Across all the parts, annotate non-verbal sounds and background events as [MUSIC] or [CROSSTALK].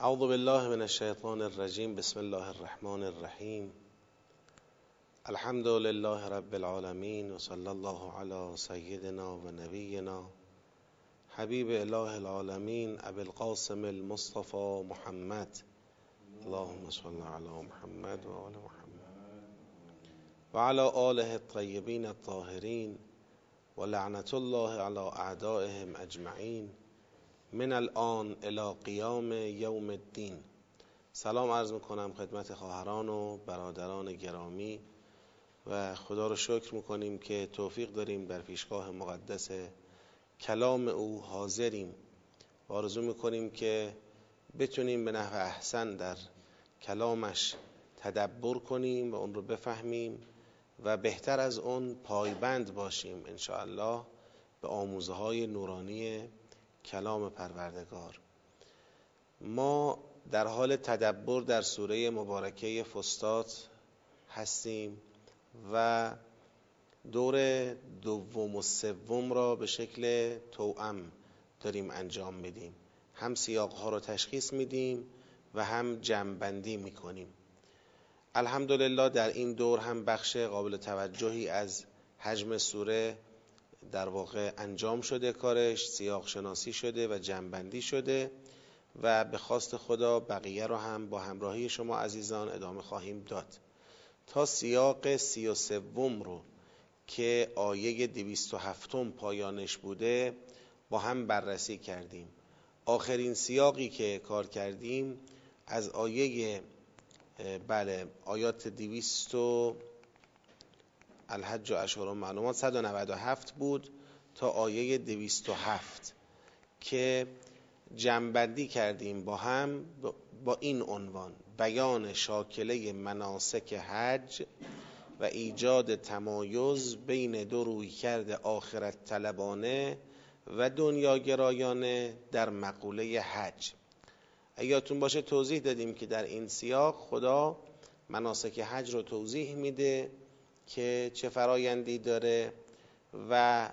أعوذ بالله من الشيطان الرجيم. بسم الله الرحمن الرحيم. الحمد لله رب العالمين وصلى الله على سيدنا ونبينا حبيب الله العالمين أبي القاسم المصطفى محمد. اللهم صل على محمد وعلى محمد. وعلى آله الطيبين الطاهرين ولعنة الله على أعدائهم أجمعين. من الان الى قیام یوم الدین. سلام عرض می‌کنم خدمت خواهران و برادران گرامی و خدا رو شکر می‌کنیم که توفیق داریم در پیشگاه مقدس کلام او حاضریم. و آرزو می‌کنیم که بتونیم به نحو احسن در کلامش تدبر کنیم و اون رو بفهمیم و بهتر از اون پایبند باشیم انشاءالله به آموزه های نورانی کلام پروردگار. ما در حال تدبر در سوره مبارکه فستات هستیم و دور دوم و سوم را به شکل توأم داریم انجام میدیم. هم سیاق ها رو تشخیص میدیم و هم جمعبندی می‌کنیم. الحمدلله در این دور هم بخش قابل توجهی از حجم سوره در واقع انجام شده کارش سیاق شناسی شده و جنبندی شده و به خواست خدا بقیه رو هم با همراهی شما عزیزان ادامه خواهیم داد. تا سیاق سی و سوم رو که آیه دویست و هفتم پایانش بوده با هم بررسی کردیم. آخرین سیاقی که کار کردیم از آیه بله آیات دویست و الحج و اشهر معلومات 197 بود تا آیه 207 که جنبندی کردیم با هم با این عنوان بیان شاکله مناسک حج و ایجاد تمایز بین دو روی کرده آخرت طلبانه و دنیاگرایانه در مقوله حج. اگرتون باشه توضیح دادیم که در این سیاق خدا مناسک حج رو توضیح میده که چه فرایندی داره و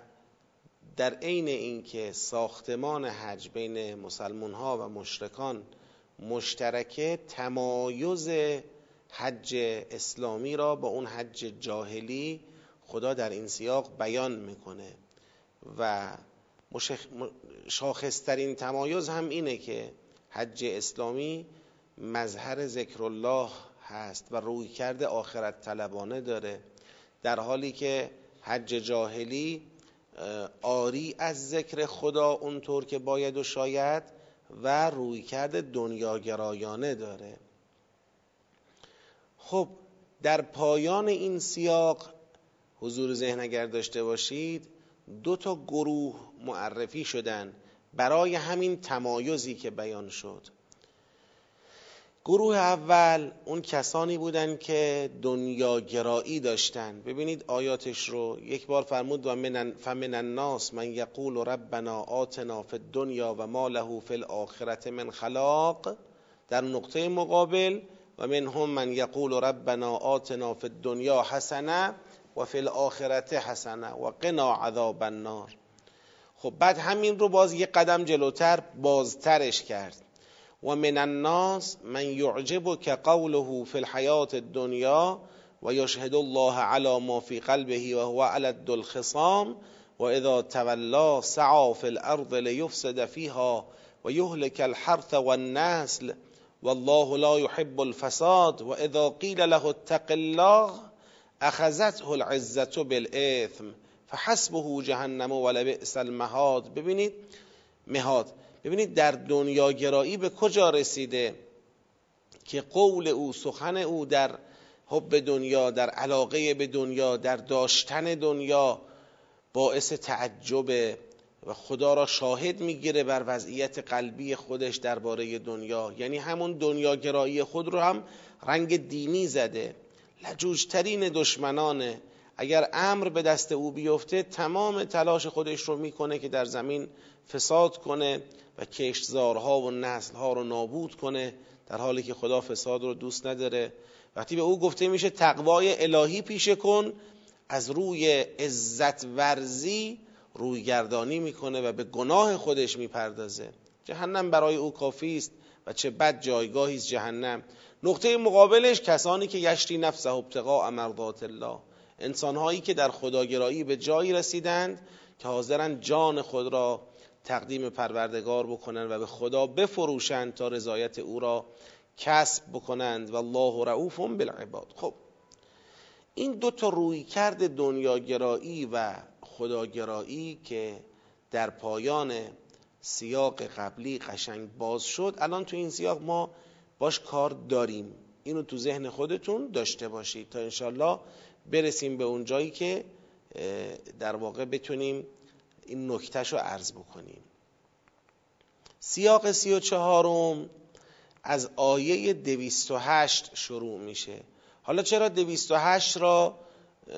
در عین اینکه ساختمان حج بین مسلمان ها و مشرکان مشترکه تمایز حج اسلامی را با اون حج جاهلی خدا در این سیاق بیان می‌کنه. و شاخصترین تمایز هم اینه که حج اسلامی مظهر ذکر الله هست و روی کرده آخرت طلبانه داره. در حالی که حج جاهلی آری از ذکر خدا اونطور که باید و شاید و روی کرده دنیاگرایانه داره. خب در پایان این سیاق حضور ذهن اگر داشته باشید دو تا گروه معرفی شدن برای همین تمایزی که بیان شد. گروه اول اون کسانی بودن که دنیاگرایی داشتن. ببینید آیاتش رو. یک بار فرمود و من فمن الناس من یقول ربنا آتنا فی الدنیا و ما له فی الاخرت من خلاق. در نقطه مقابل و من هم من یقول ربنا آتنا فی الدنیا حسنه و فی الاخرت حسنه و قنا عذاب النار. خب بعد همین رو باز یک قدم جلوتر بازترش کرد. و من الناس من يعجبك قوله في الحياة الدنيا ويشهد الله على ما في قلبه وهو على الخصام وإذا تولى سعى في الأرض ليفسد فيها ويهلك الحرث والنسل والله لا يحب الفساد وإذا قيل له اتق الله أخذته العزة بالإثم فحسبه جهنم ولبئس المهاد. ببینید مهاد ببینید در دنیاگرایی به کجا رسیده که قول او سخن او در حب دنیا در علاقه به دنیا در داشتن دنیا باعث تعجب و خدا را شاهد می‌گیره بر وضعیت قلبی خودش درباره دنیا. یعنی همون دنیاگرایی خود رو هم رنگ دینی زده. لجوجترین دشمنانه اگر امر به دست او بیفته تمام تلاش خودش رو می‌کنه که در زمین فساد کنه. و کشتزارها و نسلها رو نابود کنه در حالی که خدا فساد رو دوست نداره. وقتی به او گفته میشه تقوای الهی پیشه کن از روی عزت ورزی روی گردانی می‌کنه و به گناه خودش می‌پردازه. جهنم برای او کافی است و چه بد جایگاهی است جهنم. نقطه مقابلش کسانی که یشری نفسه ابتقاء مرضات الله. انسانهایی که در خداگرایی به جایی رسیدند که حاضرن جان خود را تقدیم پروردگار بکنند و به خدا بفروشند تا رضایت او را کسب بکنند. و الله رعوف بالعباد. خب این دو تا روی کرد دنیاگرایی و خداگرایی که در پایان سیاق قبلی قشنگ باز شد الان تو این سیاق ما باش کار داریم. اینو تو ذهن خودتون داشته باشید تا انشالله برسیم به اون جایی که در واقع بتونیم این نکتهش رو عرض بکنیم. سیاق سی و چهارم از آیه دویست و هشت شروع میشه. حالا چرا دویست و هشت را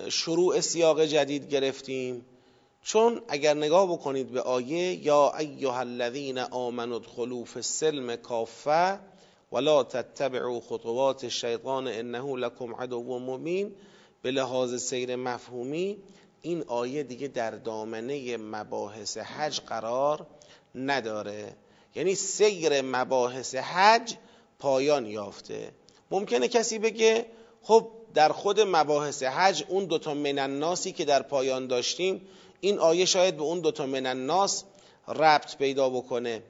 شروع سیاق جدید گرفتیم؟ چون اگر نگاه بکنید به آیه یا ایها الذین آمنوا ادخلوا فی السلم کافه ولا تتبعوا خطوات الشیطان انه لکم عدو مبین به لحاظ سیر مفهومی این آیه دیگه در دامنه مباحث حج قرار نداره. یعنی سیر مباحث حج پایان یافته. ممکنه کسی بگه خب در خود مباحث حج اون دوتا من الناسی که در پایان داشتیم این آیه شاید به اون دوتا من الناس ربط پیدا بکنه.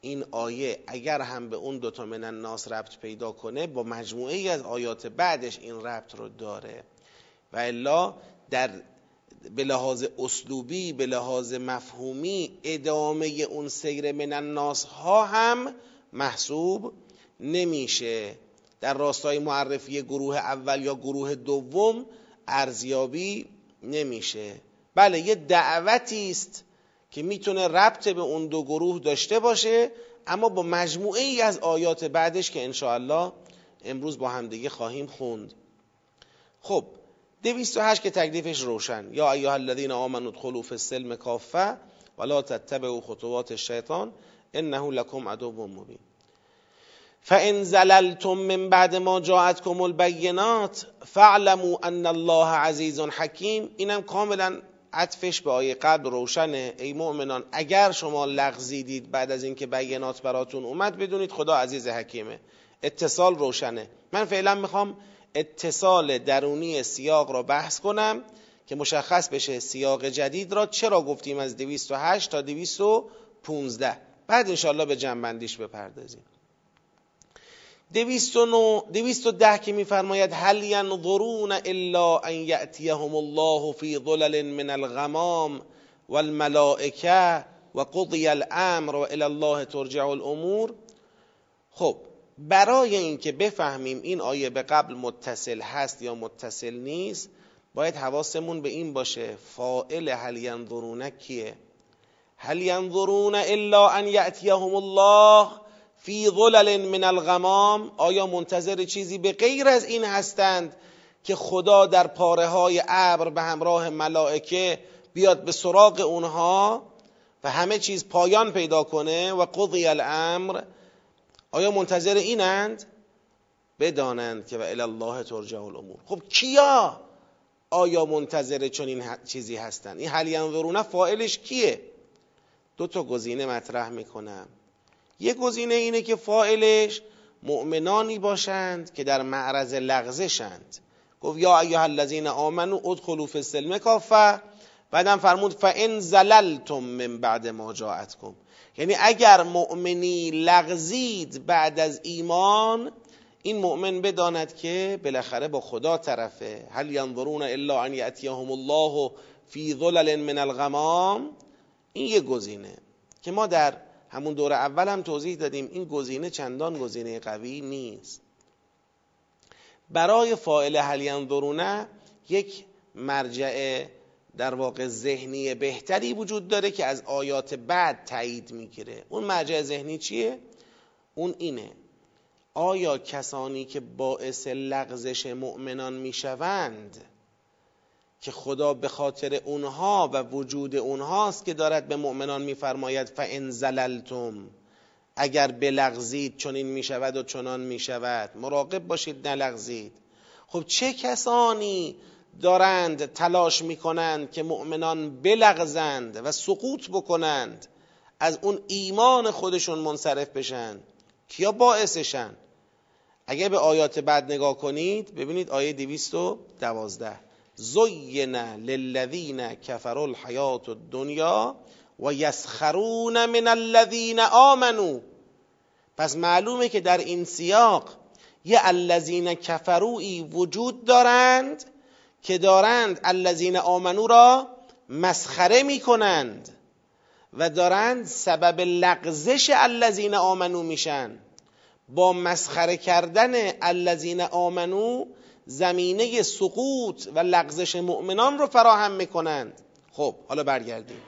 این آیه اگر هم به اون دوتا من الناس ربط پیدا کنه با مجموعه ای از آیات بعدش این ربط رو داره. و الا در به لحاظ اسلوبی به لحاظ مفهومی ادامه اون سیر من الناس ها هم محسوب نمیشه. در راستای معرفی گروه اول یا گروه دوم ارزیابی نمیشه. بله یه دعوتی است که می‌تونه ربط به اون دو گروه داشته باشه اما با مجموعه ای از آیات بعدش که انشاءالله امروز با همدیگه خواهیم خوند. خب دویست و هشت که تکلیفش روشن. یا ایها الذین آمنوا ادخلوا فی السلم کافه ولا تتبعوا خطوات الشیطان انه لکم عدو مبین. فان زللتم من بعد ما جاءتكم البینات فاعلموا ان الله عزیز حکیم. اینم کاملا عطفش به آیه قبل روشنه. ای مؤمنان اگر شما لغزیدید بعد از اینکه بینات براتون اومد بدونید خدا عزیز حکیمه. اتصال روشنه. من فعلا می‌خوام اتصال درونی سیاق را بحث کنم که مشخص بشه سیاق جدید را چرا گفتیم از 208 تا 215 بعد انشاءالله به جنبندیش بپردازیم. دویست و ده که میفرماید هل ینظرون الا ان یأتیهم الله فی ظلل من الغمام والملائکه و قضی الامر و الله ترجع الامور. خب برای اینکه بفهمیم این آیه به قبل متصل هست یا متصل نیست باید حواسمون به این باشه فائل هل ینظرون کیه؟ هل ینظرون الا ان یأتیهم الله فی ظلل من الغمام؟ آیا منتظر چیزی به غیر از این هستند که خدا در پاره های ابر به همراه ملائکه بیاد به سراغ اونها و همه چیز پایان پیدا کنه؟ و قضی الامر آیا منتظر اینند؟ بدانند که و الله ترجع الامور. خب کیا آیا منتظر چنین چیزی هستند؟ این هل ینظرونه فاعلش کیه؟ دو تا گزینه مطرح می‌کنم. یه گزینه اینه که فائلش مؤمنانی باشند که در معرض لغزشند. گفت یا ایها الذین آمنو ادخلوا فی السلم کافه بعدم فرمود فان زللتم من بعد ما جاءتکم. یعنی اگر مؤمنی لغزید بعد از ایمان این مؤمن بداند که بالاخره با خدا طرفه. هل ینظرون الا ان یاتیهم الله فی ظلل من الغمام؟ این یه گزینه که ما در همون دور اول هم توضیح دادیم. این گزینه چندان گزینه قوی نیست. برای فائل هل ینظرونه یک مرجع در واقع ذهنی بهتری وجود داره که از آیات بعد تایید می‌گیره. اون مرجع ذهنی چیه؟ اون اینه. آیا کسانی که باعث لغزش مؤمنان می‌شوند که خدا به خاطر اونها و وجود اونهاست که دارد به مؤمنان میفرماید فان زللتم اگر بلغزید چنین می‌شود و چنان می‌شود. مراقب باشید نلغزید. خب چه کسانی دارند تلاش می‌کنند که مؤمنان بلغزند و سقوط بکنند از اون ایمان خودشون منصرف بشن. کیا باعثشن؟ اگه به آیات بعد نگاه کنید ببینید آیه 212 زین للذین کفروا الحیات الدنیا و یسخرون من الذین آمنو پس معلومه که در این سیاق یه الذین کفروی وجود دارند که دارند الذین آمنو را مسخره می‌کنند و دارند سبب لغزش الذین آمنو میشن. با مسخره کردن الذین آمنو زمینه سقوط و لغزش مؤمنان رو فراهم می‌کنند. خب حالا برگردیم.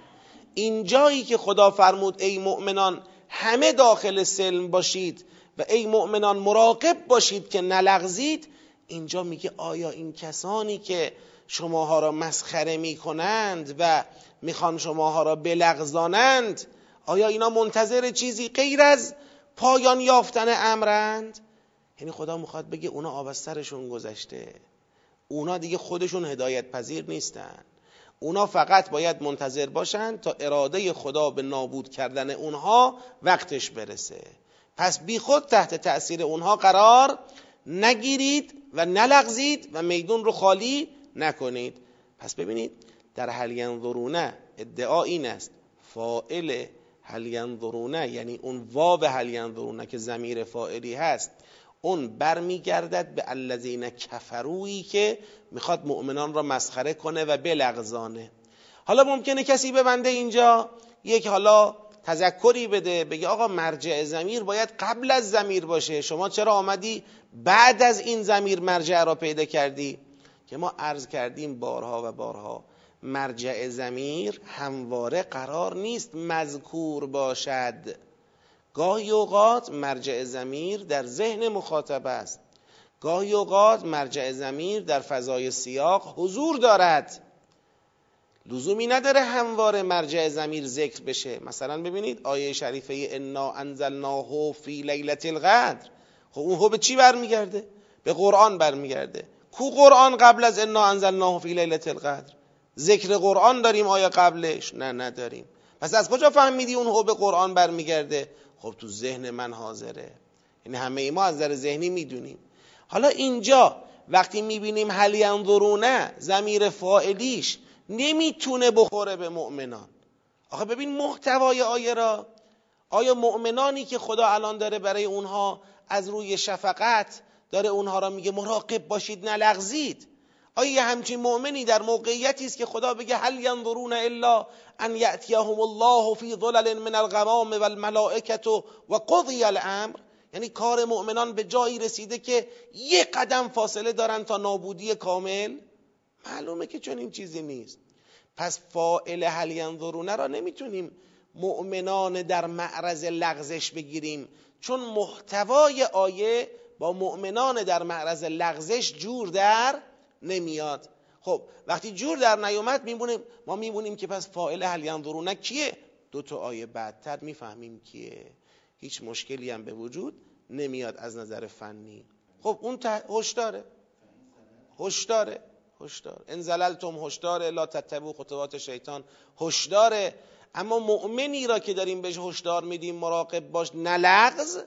اینجایی که خدا فرمود ای مؤمنان همه داخل سلم باشید و ای مؤمنان مراقب باشید که نلغزید اینجا میگه آیا این کسانی که شماها را مسخره می‌کنند و می‌خوان شماها را بلغزانند آیا اینا منتظر چیزی غیر از پایان یافتن امرند؟ یعنی خدا می‌خواد بگه اونا آب گذشته. اونا دیگه خودشون هدایت پذیر نیستن. اونا فقط باید منتظر باشن تا اراده خدا به نابود کردن اونها وقتش برسه. پس بی خود تحت تأثیر اونها قرار نگیرید و نلغزید و میدون رو خالی نکنید. پس ببینید در هل ینظرونه ادعا این است. فائل هل ینظرونه یعنی اون واو هل ینظرونه که زمیر فائلی هست اون برمیگردد به الذین کفرویی که می‌خواد مؤمنان را مسخره کنه و بلغزانه. حالا ممکنه کسی ببنده اینجا یک حالا تذکری بده بگه آقا مرجع زمیر باید قبل از زمیر باشه. شما چرا آمدی بعد از این زمیر مرجع را پیدا کردی؟ که ما عرض کردیم بارها و بارها مرجع زمیر همواره قرار نیست مذکور باشد. گاهی اوقات مرجع زمیر در ذهن مخاطب است. گاهی اوقات مرجع زمیر در فضای سیاق حضور دارد. لزومی نداره همواره مرجع زمیر ذکر بشه. مثلا ببینید آیه شریفه انا انزلناه فی لیلت القدر خب اون به چی برمیگرده؟ به قرآن برمیگرده. کو قرآن قبل از انا انزلناه فی لیلت القدر ذکر قرآن داریم آیا قبلش؟ نه نداریم. پس از کجا فهمیدی اون به قرآن برمیگرده؟ خب تو ذهن من حاضره. یعنی همه ای ما از در ذهنی می‌دونیم. حالا اینجا وقتی می‌بینیم هل ینظرونه زمیر فائلیش نمی‌تونه بخوره به مؤمنان. آخه ببین محتوای آیه را. آیا مؤمنانی که خدا الان داره برای اونها از روی شفقت داره اونها را میگه مراقب باشید نلغزید؟ آیا همچین مؤمنی در موقعیتی است که خدا بگه هل ینظرون الا ان یأتیهم الله فی ظلل من الغمام والملائکه و قضی الامر؟ یعنی کار مؤمنان به جایی رسیده که یه قدم فاصله دارن تا نابودی کامل؟ معلومه که چون این چیزی نیست. پس فائل هل ینظرونه را نمی‌تونیم مؤمنان در معرض لغزش بگیریم. چون محتوای آیه با مؤمنان در معرض لغزش جور در نمیاد. خب وقتی جور در نیومد میمونیم ما میمونیم که پس فائل هل ینظرونه کیه؟ دو تا آیه بعدتر می‌فهمیم کیه. هیچ مشکلی هم به وجود نمیاد از نظر فنی. خب اون هشداره. هشداره. هشدار. ان زللتم هشداره لا تتبعوا خطوات شیطان. هشداره اما مؤمنی را که داریم بهش هشدار میدیم مراقب باش. نلغز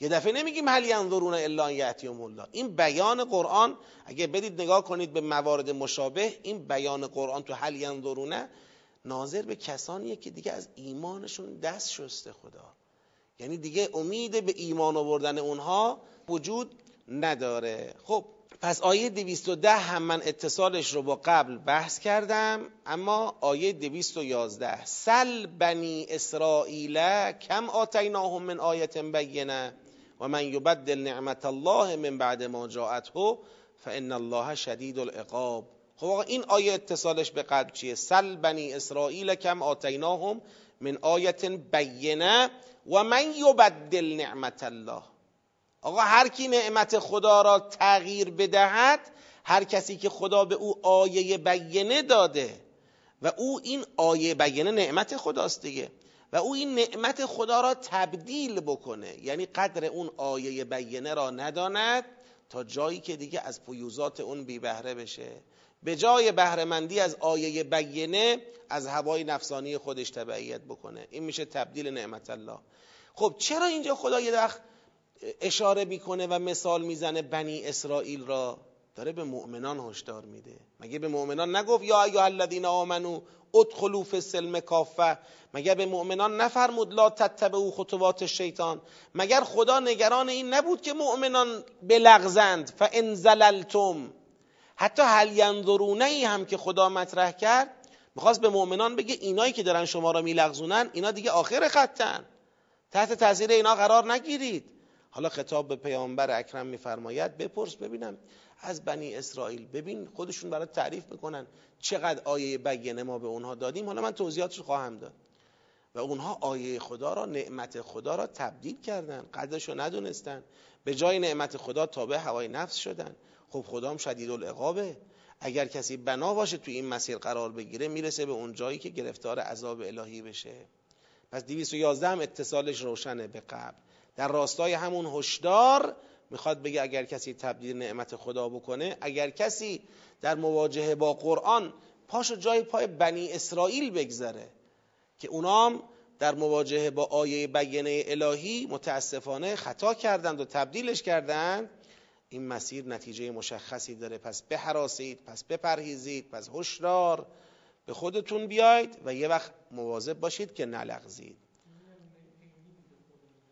یه دفعه نمیگیم هل ینظرون الا ان یاتیهم الله. این بیان قرآن اگه برید نگاه کنید به موارد مشابه این بیان قرآن تو هل ینظرونه ناظر به کسانیه که دیگه از ایمانشون دست شسته خدا. یعنی دیگه امید به ایمان آوردن اونها وجود نداره. خب پس آیه 210 هم من اتصالش رو با قبل بحث کردم اما آیه 211 سل بنی اسرائیل کم آتیناهم من آیت بینه و من یبدل نعمت الله من بعد ما جاءته فان الله شدید العقاب. خب آقا این آیه اتصالش به قلب چیه؟ سل بنی اسرائیل کم آتیناهم من آیت بینه و من یبدل نعمت الله. آقا هر کی نعمت خدا را تغییر بدهد هر کسی که خدا به او آیه بینه داده و او این آیه بینه نعمت خداست دیگه. و او این نعمت خدا را تبدیل بکنه. یعنی قدر اون آیه بینه را نداند تا جایی که دیگه از فیوزات اون بی بهره بشه. به جای بهرهمندی از آیه بینه از هوای نفسانی خودش تبعیت بکنه. این میشه تبدیل نعمت الله. خب چرا اینجا خدا یه وقت اشاره می‌کنه و مثال می‌زنه بنی اسرائیل را. داره به مؤمنان هشدار میده. مگه به مؤمنان نگفت یا ایها الذین آمنو ادخلوا فی السلم کافه؟ مگر به مؤمنان نفرمود لا تتبعوا خطوات شیطان مگر خدا نگران این نبود که مؤمنان بلغزند؟ فان زللتم حتی هل ینظرونه ای هم که خدا مطرح کرد می‌خواست به مؤمنان بگه اینایی که دارن شما را میلغزونن اینا دیگه آخر خطن. تحت تاثیر اینا قرار نگیرید. حالا خطاب به پیامبر اکرم میفرماید بپرس ببینم از بنی اسرائیل ببین خودشون برای تعریف می‌کنن چقدر آیه بگینه ما به اونها دادیم. حالا من توضیحاتش خواهم داد. و اونها آیه خدا را نعمت خدا را تبدیل کردن. قدرش رو ندونستن. به جای نعمت خدا تابع هوای نفس شدن. خب خدام شدید العقابه. اگر کسی بنا باشه توی این مسیر قرار بگیره می‌رسه به اون جایی که گرفتار عذاب الهی بشه. پس 211 هم اتصالش روشنه به قبل. در راستای همون هشدار می‌خواد بگه اگر کسی تبدیل نعمت خدا بکنه اگر کسی در مواجهه با قرآن پاشو جای پای بنی اسرائیل بگذره که اونام در مواجهه با آیه بینه الهی متاسفانه خطا کردند و تبدیلش کردند. این مسیر نتیجه مشخصی داره. پس بحراسید پس بپرهیزید پس هشدار به خودتون بیاید و یه وقت مواظب باشید که نلغزید.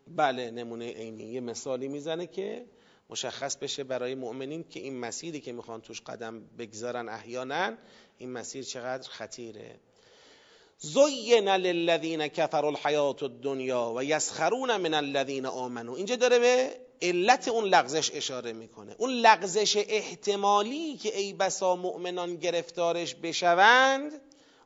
بله نمونه عینی. یه مثالی می‌زنه که مشخص بشه برای مؤمنین که این مسیری که می‌خوان توش قدم بگذارن احیانا این مسیر چقدر خطیره. زین للذین کفروا الحیات الدنیا و یسخرون من الذین آمنوا. اینجا داره به علت اون لغزش اشاره می‌کنه. اون لغزش احتمالی که ای بسا مؤمنان گرفتارش بشوند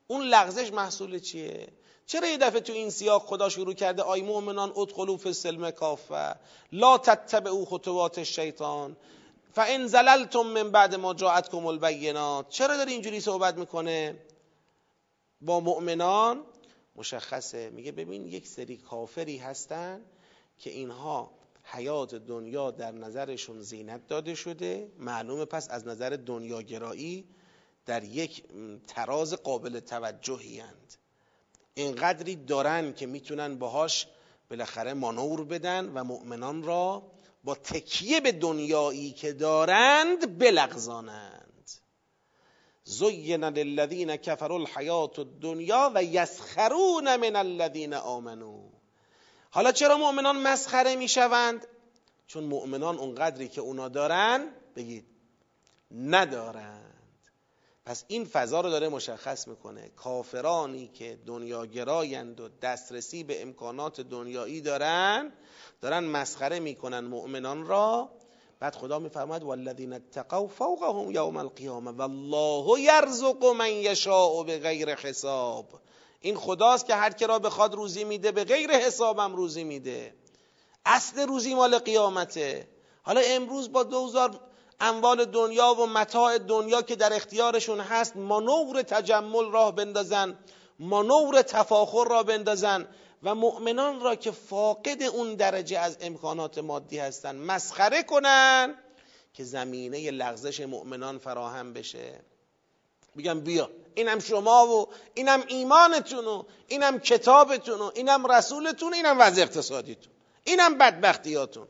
اون لغزش محصول چیه؟ چرا یه دفعه تو این سیاق خدا شروع کرده؟ آی مؤمنان ادخلوا فی السلم کافه. لا تتبعوا خطوات الشیطان. فان زللتم من بعد ما جاءتكم البینات. چرا داره اینجوری صحبت می‌کنه؟ با مؤمنان مشخصه. میگه ببین یک سری کافری هستن که اینها حیات دنیا در نظرشون زینت داده شده. معلومه پس از نظر دنیاگرایی در یک تراز قابل توجهی هند اینقدری دارن که می‌تونن باهاش بالاخره مانور بدن و مؤمنان را با تکیه به دنیایی که دارند بلغزانند. زین للذین کفروا الحیات الدنیا و یسخرون من الذین آمنو. حالا چرا مؤمنان مسخره می‌شوند؟ چون مؤمنان اونقدری که اونا دارن بگید ندارن. پس این فضا رو داره مشخص می‌کنه. کافرانی که دنیاگرایند و دسترسی به امکانات دنیایی دارن دارن مسخره می‌کنن مؤمنان را. بعد خدا میفرماید والذین اتقوا فوقهم یوم القیامه والله یرزق من یشاء بغیر حساب. این خداست که هر که را بخواد روزی میده به غیر حسابم روزی میده. اصل روزی مال قیامته. حالا امروز با دوزار اموال دنیا و متاع دنیا که در اختیارشون هست مانور تجمل راه بندازن مانور تفاخر را بندازن و مؤمنان را که فاقد اون درجه از امکانات مادی هستن مسخره کنن که زمینه لغزش مؤمنان فراهم بشه. بگم بیا اینم شما و اینم ایمانتون و اینم کتابتون و اینم رسولتون اینم وضع اقتصادیتون. اینم بدبختیاتون.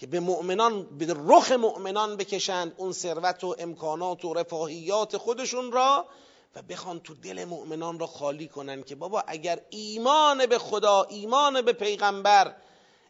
که به مؤمنان به رخ مؤمنان بکشند اون ثروت و امکانات و رفاهیات خودشون را و بخوان تو دل مؤمنان را خالی کنن که بابا اگر ایمان به خدا ایمان به پیغمبر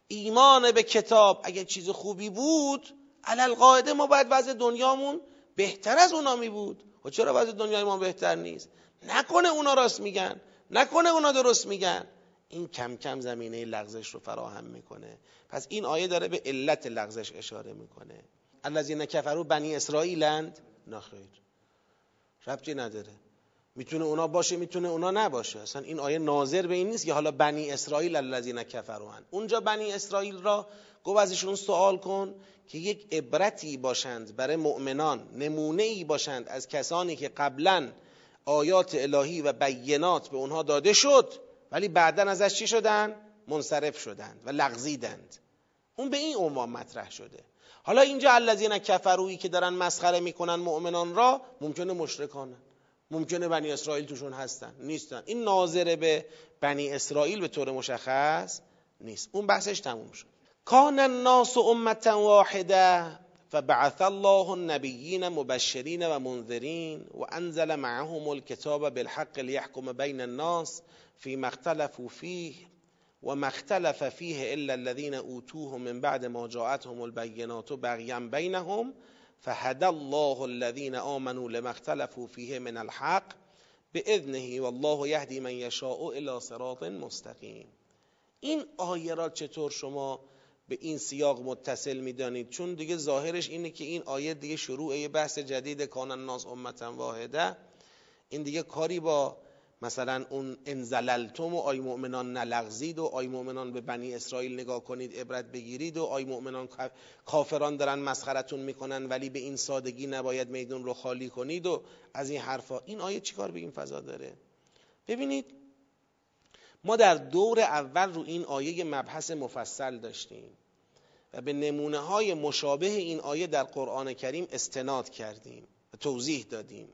ایمان به کتاب اگر چیز خوبی بود علل قاعده ما باید وضع دنیامون بهتر از اونا می بود. و چرا وضع دنیای ما بهتر نیست؟ نکنه اونا راست میگن نکنه اونا درست میگن. این کم کم زمینه لغزش رو فراهم می‌کنه. پس این آیه داره به علت لغزش اشاره می‌کنه. الذین کفروا بنی اسرائیلند. نخیر ربطی نداره. می‌تونه اونا باشه می‌تونه اونا نباشه. اصلا این آیه ناظر به این نیست که حالا بنی اسرائیل الذین کفروا اونجا بنی اسرائیل را گفت ازشون سوال کن که یک عبرتی باشند برای مؤمنان نمونه ای باشند از کسانی که قبلا آیات الهی و بینات به اونها داده شد. ولی بعدا ازش چی شدن؟ منصرف شدند و لغزیدند. اون به این عنوان مطرح شده. حالا اینجا الذین کفرویی که دارن مسخره می‌کنن مؤمنان را ممکنه مشرکانن. ممکنه بنی اسرائیل توشون هستن. نیستن. این ناظره به بنی اسرائیل به طور مشخص نیست. اون بحثش تموم شد. کان الناس امتا واحده. فبعث الله النبیین مبشرین و منذرین و انزل معهم الكتاب بالحق لیحکم بین الناس فيما اختلفوا فيه وما اختلف فيه الا الذين اوتوه من بعد ما جاءتهم البينات بغيا بينهم فهدى الله الذين آمنوا لما اختلفوا فيه من الحق باذنه والله یهدی من یشاء الى صراط مستقیم این آیه را چطور شما به این سیاق متصل می‌دانید. چون دیگه ظاهرش اینه که این آیه دیگه شروع یه بحث جدید کان الناس امتا واحده. این دیگه کاری با مثلا اون انزللتم و آی مؤمنان نلغزید و آی مؤمنان به بنی اسرائیل نگاه کنید عبرت بگیرید و آی مؤمنان کافران دارن مسخرتون می‌کنن ولی به این سادگی نباید میدون رو خالی کنید و از این حرفا. این آیه چیکار به این فضا داره؟ ببینید ما در دور اول رو این آیه مبحث مفصل داشتیم. و به نمونه های مشابه این آیه در قرآن کریم استناد کردیم و توضیح دادیم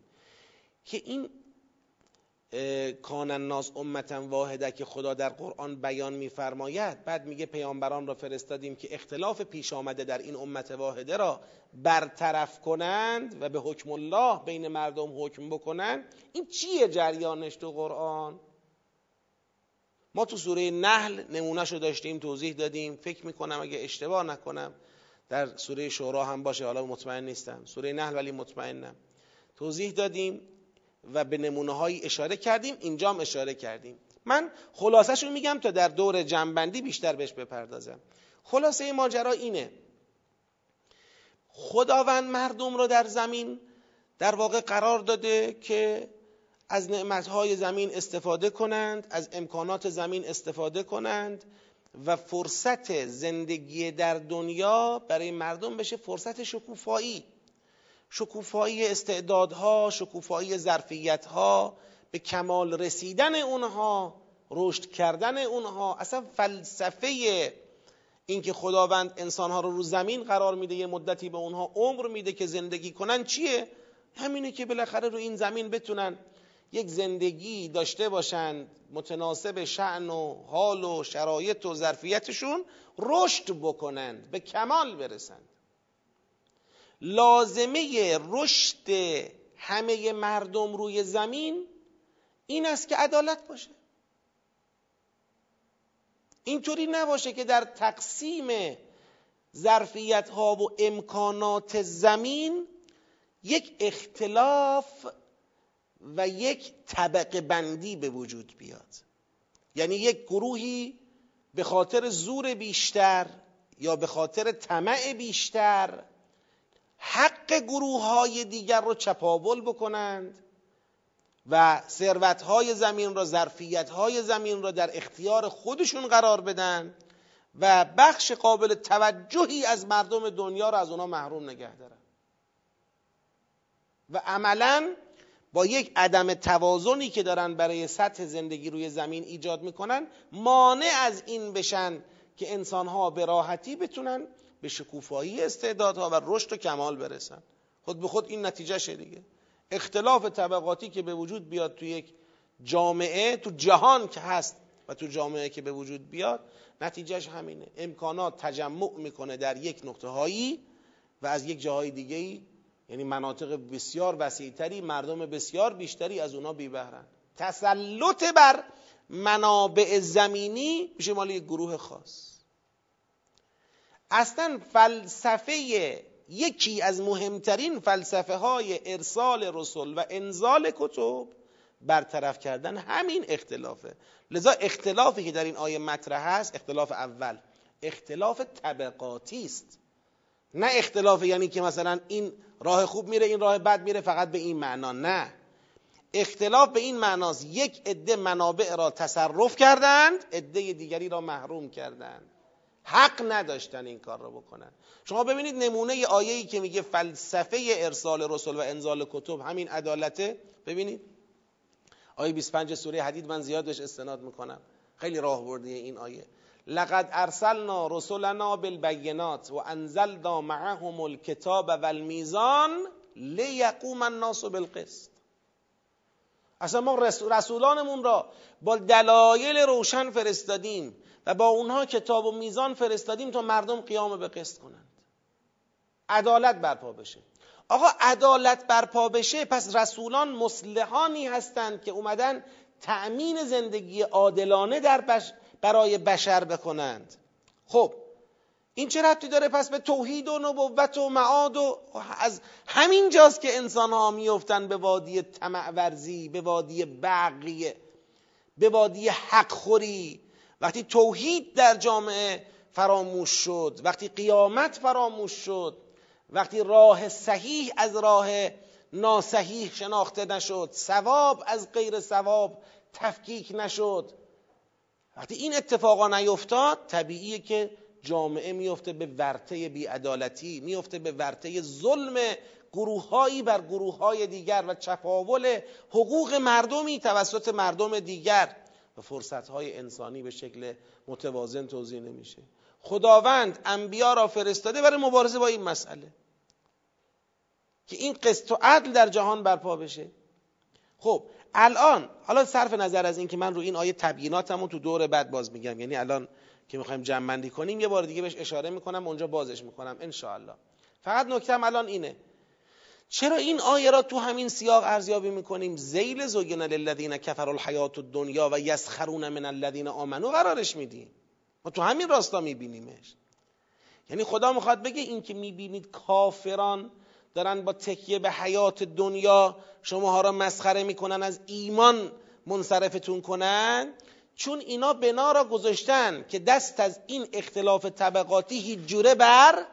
که این کان الناس امتا واحده که خدا در قرآن بیان میفرماید. بعد میگه پیامبران را فرستادیم که اختلاف پیش آمده در این امت واحده را برطرف کنند و به حکم الله بین مردم حکم بکنند. این چیه جریانش تو قرآن؟ ما تو سوره نحل نمونهش رو داشتیم توضیح دادیم. فکر می‌کنم اگه اشتباه نکنم در سوره شورا هم باشه. حالا مطمئن نیستم. سوره نحل ولی مطمئنم. توضیح دادیم و به نمونه های اشاره کردیم. اینجام اشاره کردیم. من خلاصش رو میگم تا در دور جنبندی بیشتر بهش بپردازم. خلاصه ماجرا اینه. خداوند مردم رو در زمین در واقع قرار داده که از نعمتهای زمین استفاده کنند از امکانات زمین استفاده کنند و فرصت زندگی در دنیا برای مردم بشه فرصت شکوفایی. شکوفایی استعدادها شکوفایی ظرفیتها به کمال رسیدن اونها رشد کردن اونها. اصلا فلسفه اینکه خداوند انسانها رو رو زمین قرار میده یه مدتی به اونها عمر میده که زندگی کنن چیه؟ همینه که بالاخره رو این زمین بتونن یک زندگی داشته باشند متناسب شعن و حال و شرایط و ظرفیتشون رشد بکنند به کمال برسند. لازمه رشد همه مردم روی زمین این است که عدالت باشه. اینطوری نباشه که در تقسیم ظرفیت ها و امکانات زمین یک اختلاف و یک طبقه بندی به وجود بیاد. یعنی یک گروهی به خاطر زور بیشتر یا به خاطر طمع بیشتر حق گروه های دیگر رو چپاول بکنند و ثروت های زمین را ظرفیت های زمین را در اختیار خودشون قرار بدن و بخش قابل توجهی از مردم دنیا را از اونا محروم نگه دارن. و عملا با یک عدم توازنی که دارن برای سطح زندگی روی زمین ایجاد می‌کنن مانع از این بشن که انسانها به راحتی بتونن به شکوفایی استعدادها و رشد و کمال برسن. خود به خود این نتیجه دیگه. اختلاف طبقاتی که به وجود بیاد تو یک جامعه تو جهان که هست و تو جامعه که به وجود بیاد نتیجهش همینه. امکانات تجمع می‌کنه در یک نقطه هایی و از یک جاهای دیگه یعنی مناطق بسیار وسیعتری مردم بسیار بیشتری از اونا بی بهرن تسلط بر منابع زمینی میشه مال یک گروه خاص. اصلا فلسفه یکی از مهمترین فلسفه های ارسال رسول و انزال کتب برطرف کردن همین اختلافه. لذا اختلافی که در این آیه مطرح هست اختلاف اول اختلاف طبقاتی است. نه اختلاف یعنی که مثلا این راه خوب میره این راه بد میره فقط به این معنا. نه. اختلاف به این معناست. یک عده منابع را تصرف کردند عده دیگری را محروم کردند. حق نداشتن این کار را بکنن. شما ببینید نمونه آیه‌ای که میگه فلسفه ارسال رسول و انزال کتب همین عدالته ببینید. آیه 25 سوره حدید من زیاد بهش استناد می‌کنم. خیلی راه بردی این آیه. لقد ارسلنا رسولنا بالبینات و انزلنا معهم الكتاب والمیزان لیقوم الناس بالقسط. اصلا ما رسولانمون را با دلایل روشن فرستادیم و با اونها کتاب و میزان فرستادیم تا مردم قیام به قسط کنند. عدالت برپا بشه. آقا عدالت برپا بشه پس رسولان مسلحانی هستند که اومدن تأمین زندگی عادلانه در برای بشر بکنند. خب این چه ربطی داره پس به توحید و نبوت و معاد و از همین جاست که انسان ها میفتن به وادی طمع ورزی به وادی بقیه به وادی حق خوری وقتی توحید در جامعه فراموش شد وقتی قیامت فراموش شد وقتی راه صحیح از راه ناسحیح شناخته نشد ثواب از غیر ثواب تفکیک نشد. وقتی این اتفاقا نیفتاد طبیعیه که جامعه میفته به ورطه بیعدالتی میفته به ورطه ظلم گروههایی بر گروههای دیگر و چپاول حقوق مردمی توسط مردم دیگر. و فرصتهای انسانی به شکل متوازن توضیح نمیشه. خداوند انبیا را فرستاده برای مبارزه با این مسئله. که این قسط و عدل در جهان برپا بشه. خب الان حالا صرف نظر از این که من رو این آیه تبییناتمو تو دور بعد باز میگم. یعنی الان که می‌خوایم جمع کنیم یه بار دیگه بهش اشاره می‌کنم اونجا بازش می‌کنم ان فقط نکتم الان اینه. چرا این آیه را تو همین سیاق ارزیابی می‌کنیم؟ زیل زوگن للذین کفر الحیات الدنیا و یسخرون من الذین آمنو قرارش میدیم ما تو همین راستا میبینیمش. یعنی خدا می‌خواد بگه این که می‌بینید کافران دارن با تکیه به حیات دنیا شماها را مسخره می‌کنن از ایمان منصرفتون کنن؟ چون اینا بنا را گذاشتن که دست از این اختلاف طبقاتی هیچ جوره بر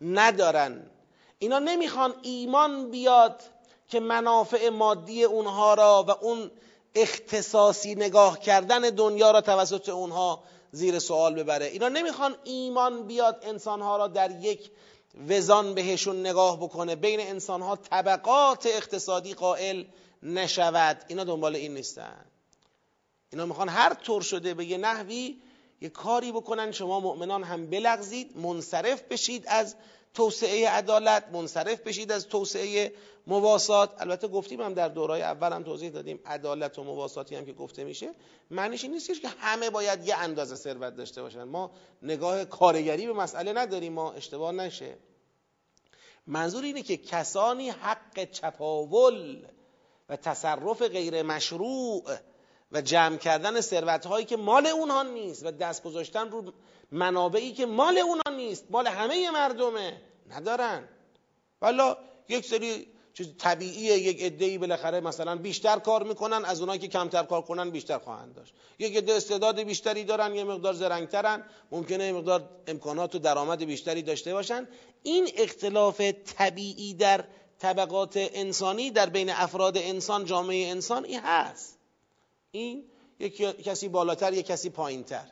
ندارن. اینا نمی‌خوان ایمان بیاد که منافع مادی اونها را و اون اختصاصی نگاه کردن دنیا را توسط اونها زیر سوال ببره. اینا نمی‌خوان ایمان بیاد انسانها را در یک وزان بهشون نگاه بکنه. بین انسانها طبقات اقتصادی قائل نشود. اینا دنبال این نیستن. اینا می‌خوان هر طور شده به یه نحوی یه کاری بکنن. شما مؤمنان هم بلغزید منصرف بشید از توسعه عدالت منصرف بشید از توسعه مواسات. البته گفتیم هم در دورای اول هم توضیح دادیم عدالت و مواساتی هم که گفته میشه. معنیش این نیستش که همه باید یه اندازه ثروت داشته باشن. ما نگاه کارگری به مسئله نداریم ما اشتباه نشه. منظور اینه که کسانی حق چپاول و تصرف غیر مشروع و جمع کردن ثروت هایی که مال اونها نیست و دست گذاشتن رو منابعی که مال اونها نیست مال همه مردمه. ندارن. والا یک سری چیز طبیعیه یک عده‌ای بالاخره مثلا بیشتر کار می‌کنن از اونایی که کمتر کار کنن بیشتر خواهند داشت. یک عده استعداد بیشتری دارن یه مقدار زرنگترن. ممکنه یه مقدار امکانات و درآمد بیشتری داشته باشن. این اختلاف طبیعی در طبقات انسانی در بین افراد انسان جامعه انسان این هست. این یک کسی بالاتر یک کسی پایینتر.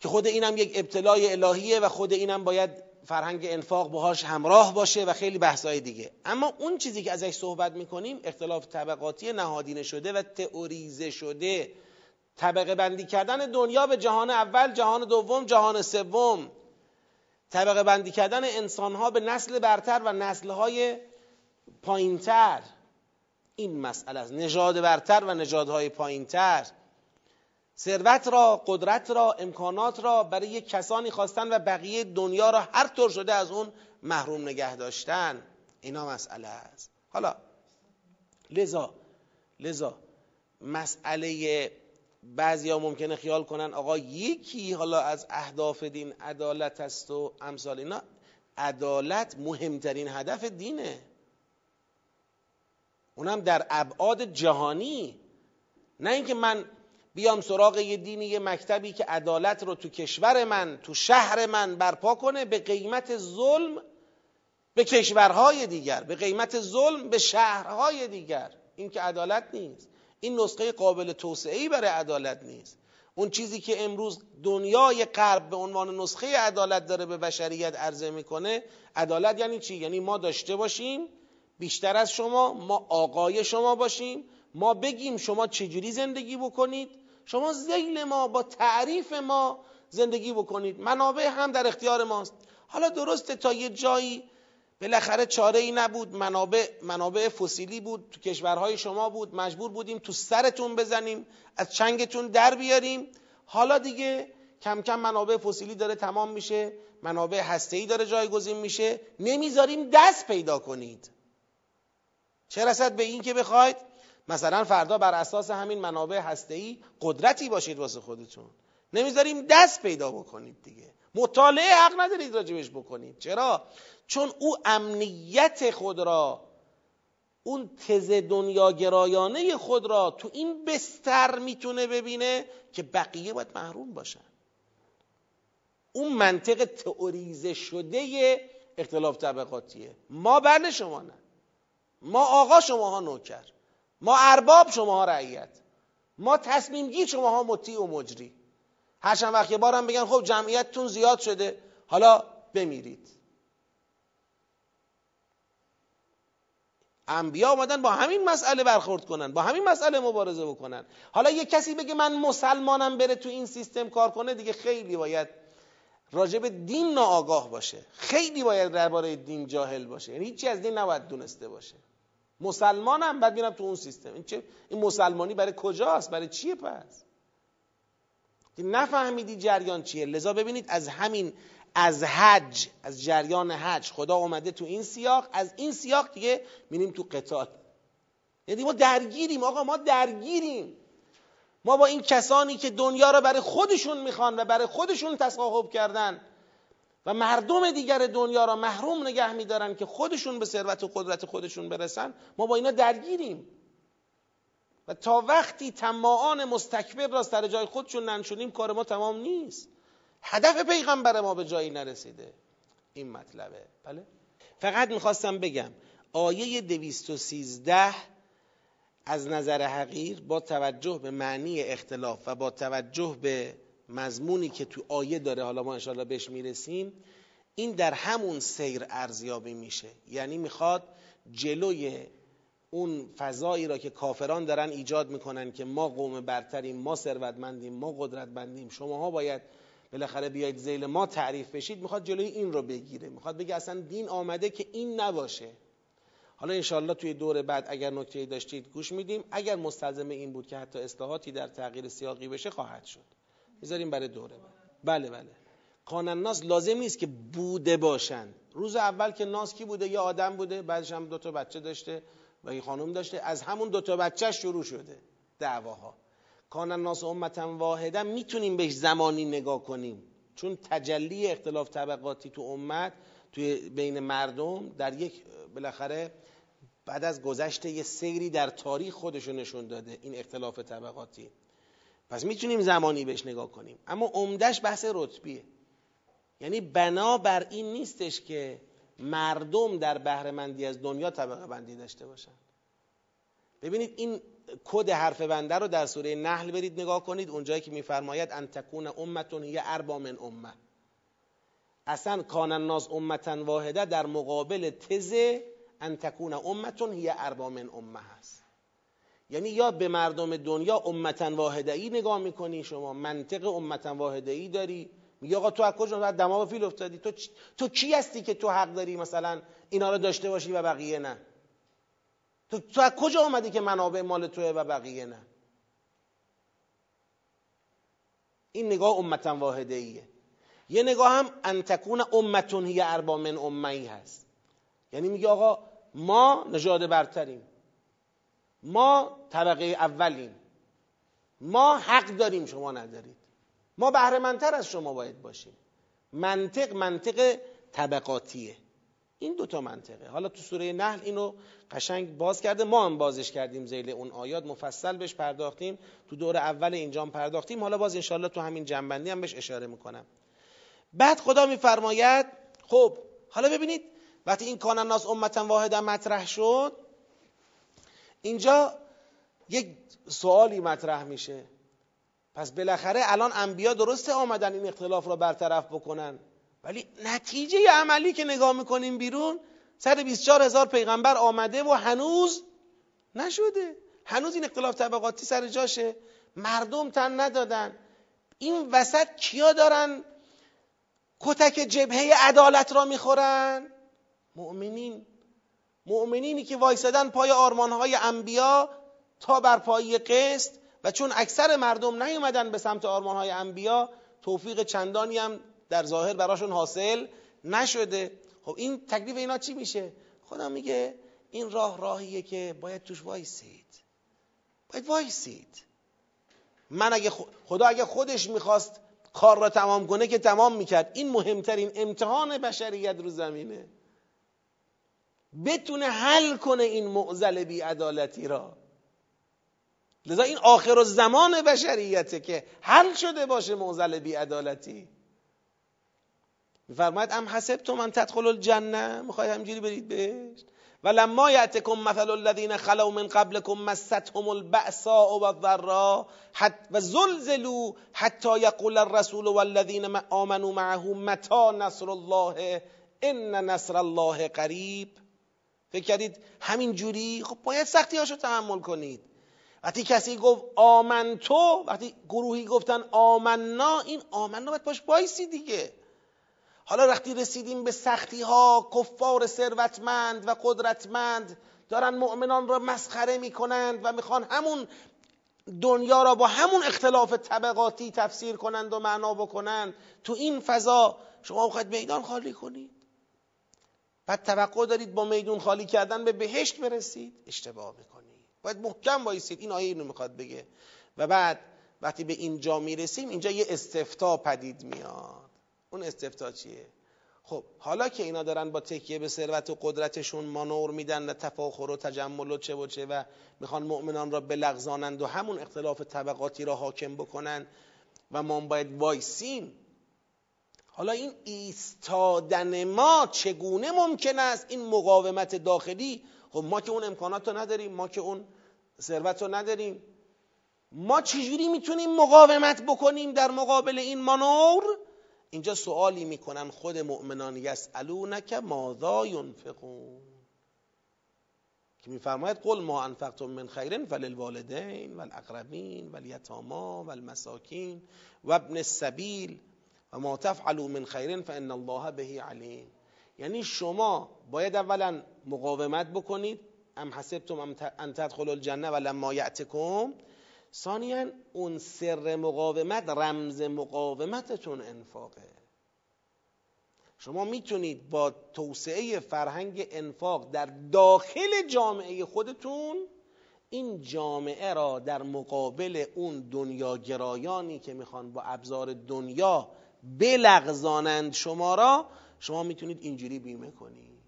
که خود اینم یک ابتلای الهیه و خود اینم باید فرهنگ انفاق باهاش همراه باشه و خیلی بحثای دیگه. اما اون چیزی که ازش صحبت می‌کنیم اختلاف طبقاتی نهادینه شده و تئوریزه شده. طبقه بندی کردن دنیا به جهان اول جهان دوم جهان سوم. طبقه بندی کردن انسانها به نسل برتر و نسلهای پایینتر. این مسئله است نژاد برتر و نژادهای پایینتر. ثروت را قدرت را امکانات را برای کسانی خواستن و بقیه دنیا را هر طور شده از اون محروم نگه داشتن. اینا مسئله است. حالا لذا لذا مسئله بعضی ها ممکنه خیال کنن آقا یکی حالا از اهداف دین عدالت است و امثال اینا. عدالت مهمترین هدف دینه. اونم در ابعاد جهانی. نه اینکه من بیام سراغ یه دینی یه مکتبی که عدالت رو تو کشور من تو شهر من برپا کنه به قیمت ظلم به کشورهای دیگر به قیمت ظلم به شهرهای دیگر. این که عدالت نیست. این نسخه قابل توسعه‌ای برای عدالت نیست. اون چیزی که امروز دنیای غرب به عنوان نسخه عدالت داره به بشریت عرضه می‌کنه عدالت یعنی چی؟ یعنی ما داشته باشیم بیشتر از شما ما آقای شما باشیم ما بگیم شما چجوری زندگی بکنید شما زیل ما با تعریف ما زندگی بکنید. منابع هم در اختیار ماست. حالا درسته تا یه جایی بالاخره چاره ای نبود. منابع منابع فسیلی بود. تو کشورهای شما بود. مجبور بودیم تو سرتون بزنیم. از چنگتون در بیاریم. حالا دیگه کم کم منابع فسیلی داره تمام میشه. منابع هسته‌ای داره جایگزین میشه. نمی‌ذاریم دست پیدا کنید. چه رسد به این که بخواید؟ مثلا فردا بر اساس همین منابع هسته‌ای قدرتی باشید واسه خودتون. نمی‌ذاریم دست پیدا بکنید دیگه. مطالعه حق ندارید راجبش بکنید. چرا؟ چون او امنیت خود را اون تز دنیا گرایانه خود را تو این بستر می‌تونه ببینه که بقیه باید محروم باشن. اون منطق تئوریزه شده اختلاف طبقاتیه. ما بله شما نه. ما آقا شماها نوکر. ما ارباب شماها رعیت. ما تصمیم گیر شماها مطیع و مجری. هر چند وقت یه بارم بگن خب جمعیتتون زیاد شده حالا بمیرید. انبیا آمدن با همین مسئله برخورد کنن با همین مسئله مبارزه بکنن. حالا یه کسی بگه من مسلمانم بره تو این سیستم کار کنه دیگه خیلی باید راجع به دین ناآگاه باشه. خیلی باید درباره دین جاهل باشه. یعنی هیچی از دین نباید دونسته باشه. مسلمانم بعد میرم تو اون سیستم. این چه؟ این مسلمانی برای کجاست؟ برای چیه پس؟ نفهمیدی جریان چیه. لذا ببینید از همین از حج از جریان حج خدا اومده تو این سیاق از این سیاق دیگه میریم تو قتال. یعنی ما درگیریم آقا ما درگیریم. ما با این کسانی که دنیا رو برای خودشون می‌خوان و برای خودشون تصاحب کردن و مردم دیگر دنیا را محروم نگه میدارن که خودشون به ثروت و قدرت خودشون برسن ما با اینا درگیریم. و تا وقتی تماعان مستکبر را سر جای خودشون ننشونیم کار ما تمام نیست. هدف پیغمبر ما به جایی نرسیده. این مطلبه. بله؟ فقط می‌خواستم بگم آیه 213 از نظر حقیر با توجه به معنی اختلاف و با توجه به مضمونی که تو آیه داره حالا ما انشاءالله بهش می‌رسیم این در همون سیر ارزیابی میشه. یعنی می‌خواد جلوی اون فضایی را که کافران دارن ایجاد می‌کنن که ما قوم برتریم ما ثروتمندیم ما قدرتمندیم شماها باید بالاخره بیاید زیل ما تعریف بشید. می‌خواد جلوی این رو بگیره. می‌خواد بگه اصلا دین آمده که این نباشه. حالا انشالله توی دور بعد اگر نکته داشتید گوش میدیم. اگر مستلزم این بود که حتی اصلاحاتی در تغییر سیاقی بشه خواهد شد. می‌ذاریم برای دوره بعد. بله بله. قانن ناس لازم نیست که بوده باشن. روز اول که ناس کی بوده؟ یا آدم بوده بعدش هم دو تا بچه داشته و این خانم داشته. از همون دو تا بچه شروع شده دعواها. کان الناس امتا واحده می‌تونیم بهش زمانی نگاه کنیم. چون تجلی اختلاف طبقاتی تو امت توی بین مردم در یک بالاخره بعد از گذشت یه سیری در تاریخ خودشو نشون داده این اختلاف طبقاتی. پس می‌تونیم زمانی بهش نگاه کنیم. اما عمدش بحث رتبیه یعنی بنا بر این نیستش که مردم در بهرهمندی از دنیا طبقه بندی داشته باشن. ببینید این کد حرف بنده رو در سوره نحل برید نگاه کنید. اونجایی که میفرماید ان تکون امتون هی اربا من امه. اصلا کان الناس امتا واحده در مقابل تز ان تکون امتون هی اربا من امه هست. یعنی یا به مردم دنیا امتا واحده ای نگاه می‌کنی شما منطق امتا واحده ای داری؟ میگه آقا تو از کجا دماغ فیل افتادی. تو, تو کی هستی که تو حق داری مثلا اینا رو داشته باشی و بقیه نه؟ تو, تو از کجا اومدی که منابع مال توه و بقیه نه؟ این نگاه امتا واحده ایه یه نگاه هم انتکون امتون هی اربا من امهی هست. یعنی میگه آقا ما نژاد برتریم. ما طبقه اولیم. ما حق داریم شما ندارید. ما بهرهمندتر از شما باید باشیم. منطق منطق طبقاتیه. این دوتا منطقه. حالا تو سوره نحل اینو قشنگ باز کرده. ما هم بازش کردیم زیل اون آیات. مفصل بهش پرداختیم. تو دور اول اینجام پرداختیم. حالا باز انشالله تو همین جنبندی هم بهش اشاره می‌کنم. بعد خدا میفرماید خب حالا ببینید وقتی این کان الناس امتا واحدا مطرح شد اینجا یک سوالی مطرح میشه. پس بالاخره الان انبیا درسته آمدن این اختلاف را برطرف بکنن ولی نتیجه عملی که نگاه می‌کنیم بیرون 124 هزار پیغمبر آمده و هنوز نشده. هنوز این اختلاف طبقاتی سر جاشه. مردم تن ندادن. این وسط کیا دارن؟ کتک جبهه عدالت را می‌خورن. مؤمنین. مؤمنینی که وایسادن پای آرمانهای انبیا تا بر پای قسط و چون اکثر مردم نیومدن به سمت آرمان های انبیا توفیق چندانی هم در ظاهر براشون حاصل نشده. خب این تکلیف اینا چی میشه؟ خدا میگه این راه راهیه که باید توش وایسید. باید وایسید. من اگه خدا اگه خودش می‌خواست کار را تمام کنه که تمام می‌کرد. این مهمترین امتحان بشریت رو زمینه. بتونه حل کنه این معزل بیعدالتی را. لذا این آخر زمان بشریته که حل شده باشه معزل بیعدالتی. میفرماید ام حسبتم من تدخل الجنه؟ می‌خواید همجوری برید بهشت و لما یعتکم مثل الذین خلو من قبلكم مستهم البأساء والضراء و زلزلوا حتی یقول الرسول والذین آمنوا معه متى نصر الله؟ ان نصر الله قریب. فکر کردید همین جوری؟ خب باید سختی هاشو تحمل کنید. وقتی کسی گفت آمنتو وقتی گروهی گفتن آمنا این آمنا باید باش بایسی دیگه. حالا وقتی رسیدیم به سختی ها کفار ثروتمند و قدرتمند دارن مؤمنان را مسخره می‌کنند و می‌خوان همون دنیا را با همون اختلاف طبقاتی تفسیر کنند و معنا بکنند تو این فضا شما می‌خواید میدان خالی کنید. بعد توقع دارید با میدون خالی کردن به بهشت برسید. اشتباه می‌کنید باید محکم وایسید. این آیه اینو می‌خواد بگه. و بعد وقتی به اینجا می‌رسیم اینجا یه استفتا پدید میاد. اون استفتا چیه؟ خب حالا که اینا دارن با تکیه به ثروت و قدرتشون مانور میدن و تفاخر و تجمل و چه و چه و می‌خوان مؤمنان را بلغزانند و همون اختلاف طبقاتی را حاکم بکنن و ما باید وایسیم حالا این ایستادن ما چگونه ممکن است؟ این مقاومت داخلی؟ خب ما که اون امکانات رو نداریم ما که اون ثروت رو نداریم. ما چجوری می‌تونیم مقاومت بکنیم در مقابل این مانور؟ اینجا سوالی می‌کنن خود مؤمنان. یسالونک ماذا ینفقون؟ که میفرماید قل ما انفقتم من خیر فللوالدین والاقربین والیتاما والمساکین و ابن السبیل. و ما تفعلوا من خیر فان الله به علیم یعنی شما باید اولا مقاومت بکنید ام حسبتم ان تدخلوا الجنه ولما یأتکم ثانیا اون سر مقاومت رمز مقاومتتون انفاقه. شما می‌تونید با توسعه فرهنگ انفاق در داخل جامعه خودتون این جامعه را در مقابل اون دنیاگرایانی که می‌خوان با ابزار دنیا بلغزانند شما را شما می‌تونید اینجوری بیمه کنید.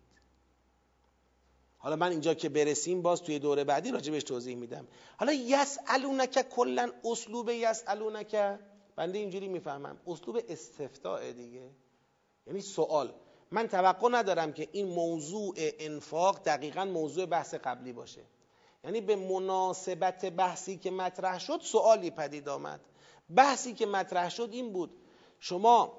حالا من اینجا که برسیم باز توی دوره بعدی راجع توضیح میدم. حالا یسالونک کلا اسلوب یسالونک بنده اینجوری می‌فهمم. اسلوب استفتاء دیگه. یعنی سوال. من توقع ندارم که این موضوع انفاق دقیقا موضوع بحث قبلی باشه. یعنی به مناسبت بحثی که مطرح شد سوالی پدید آمد. بحثی که مطرح شد این بود. شما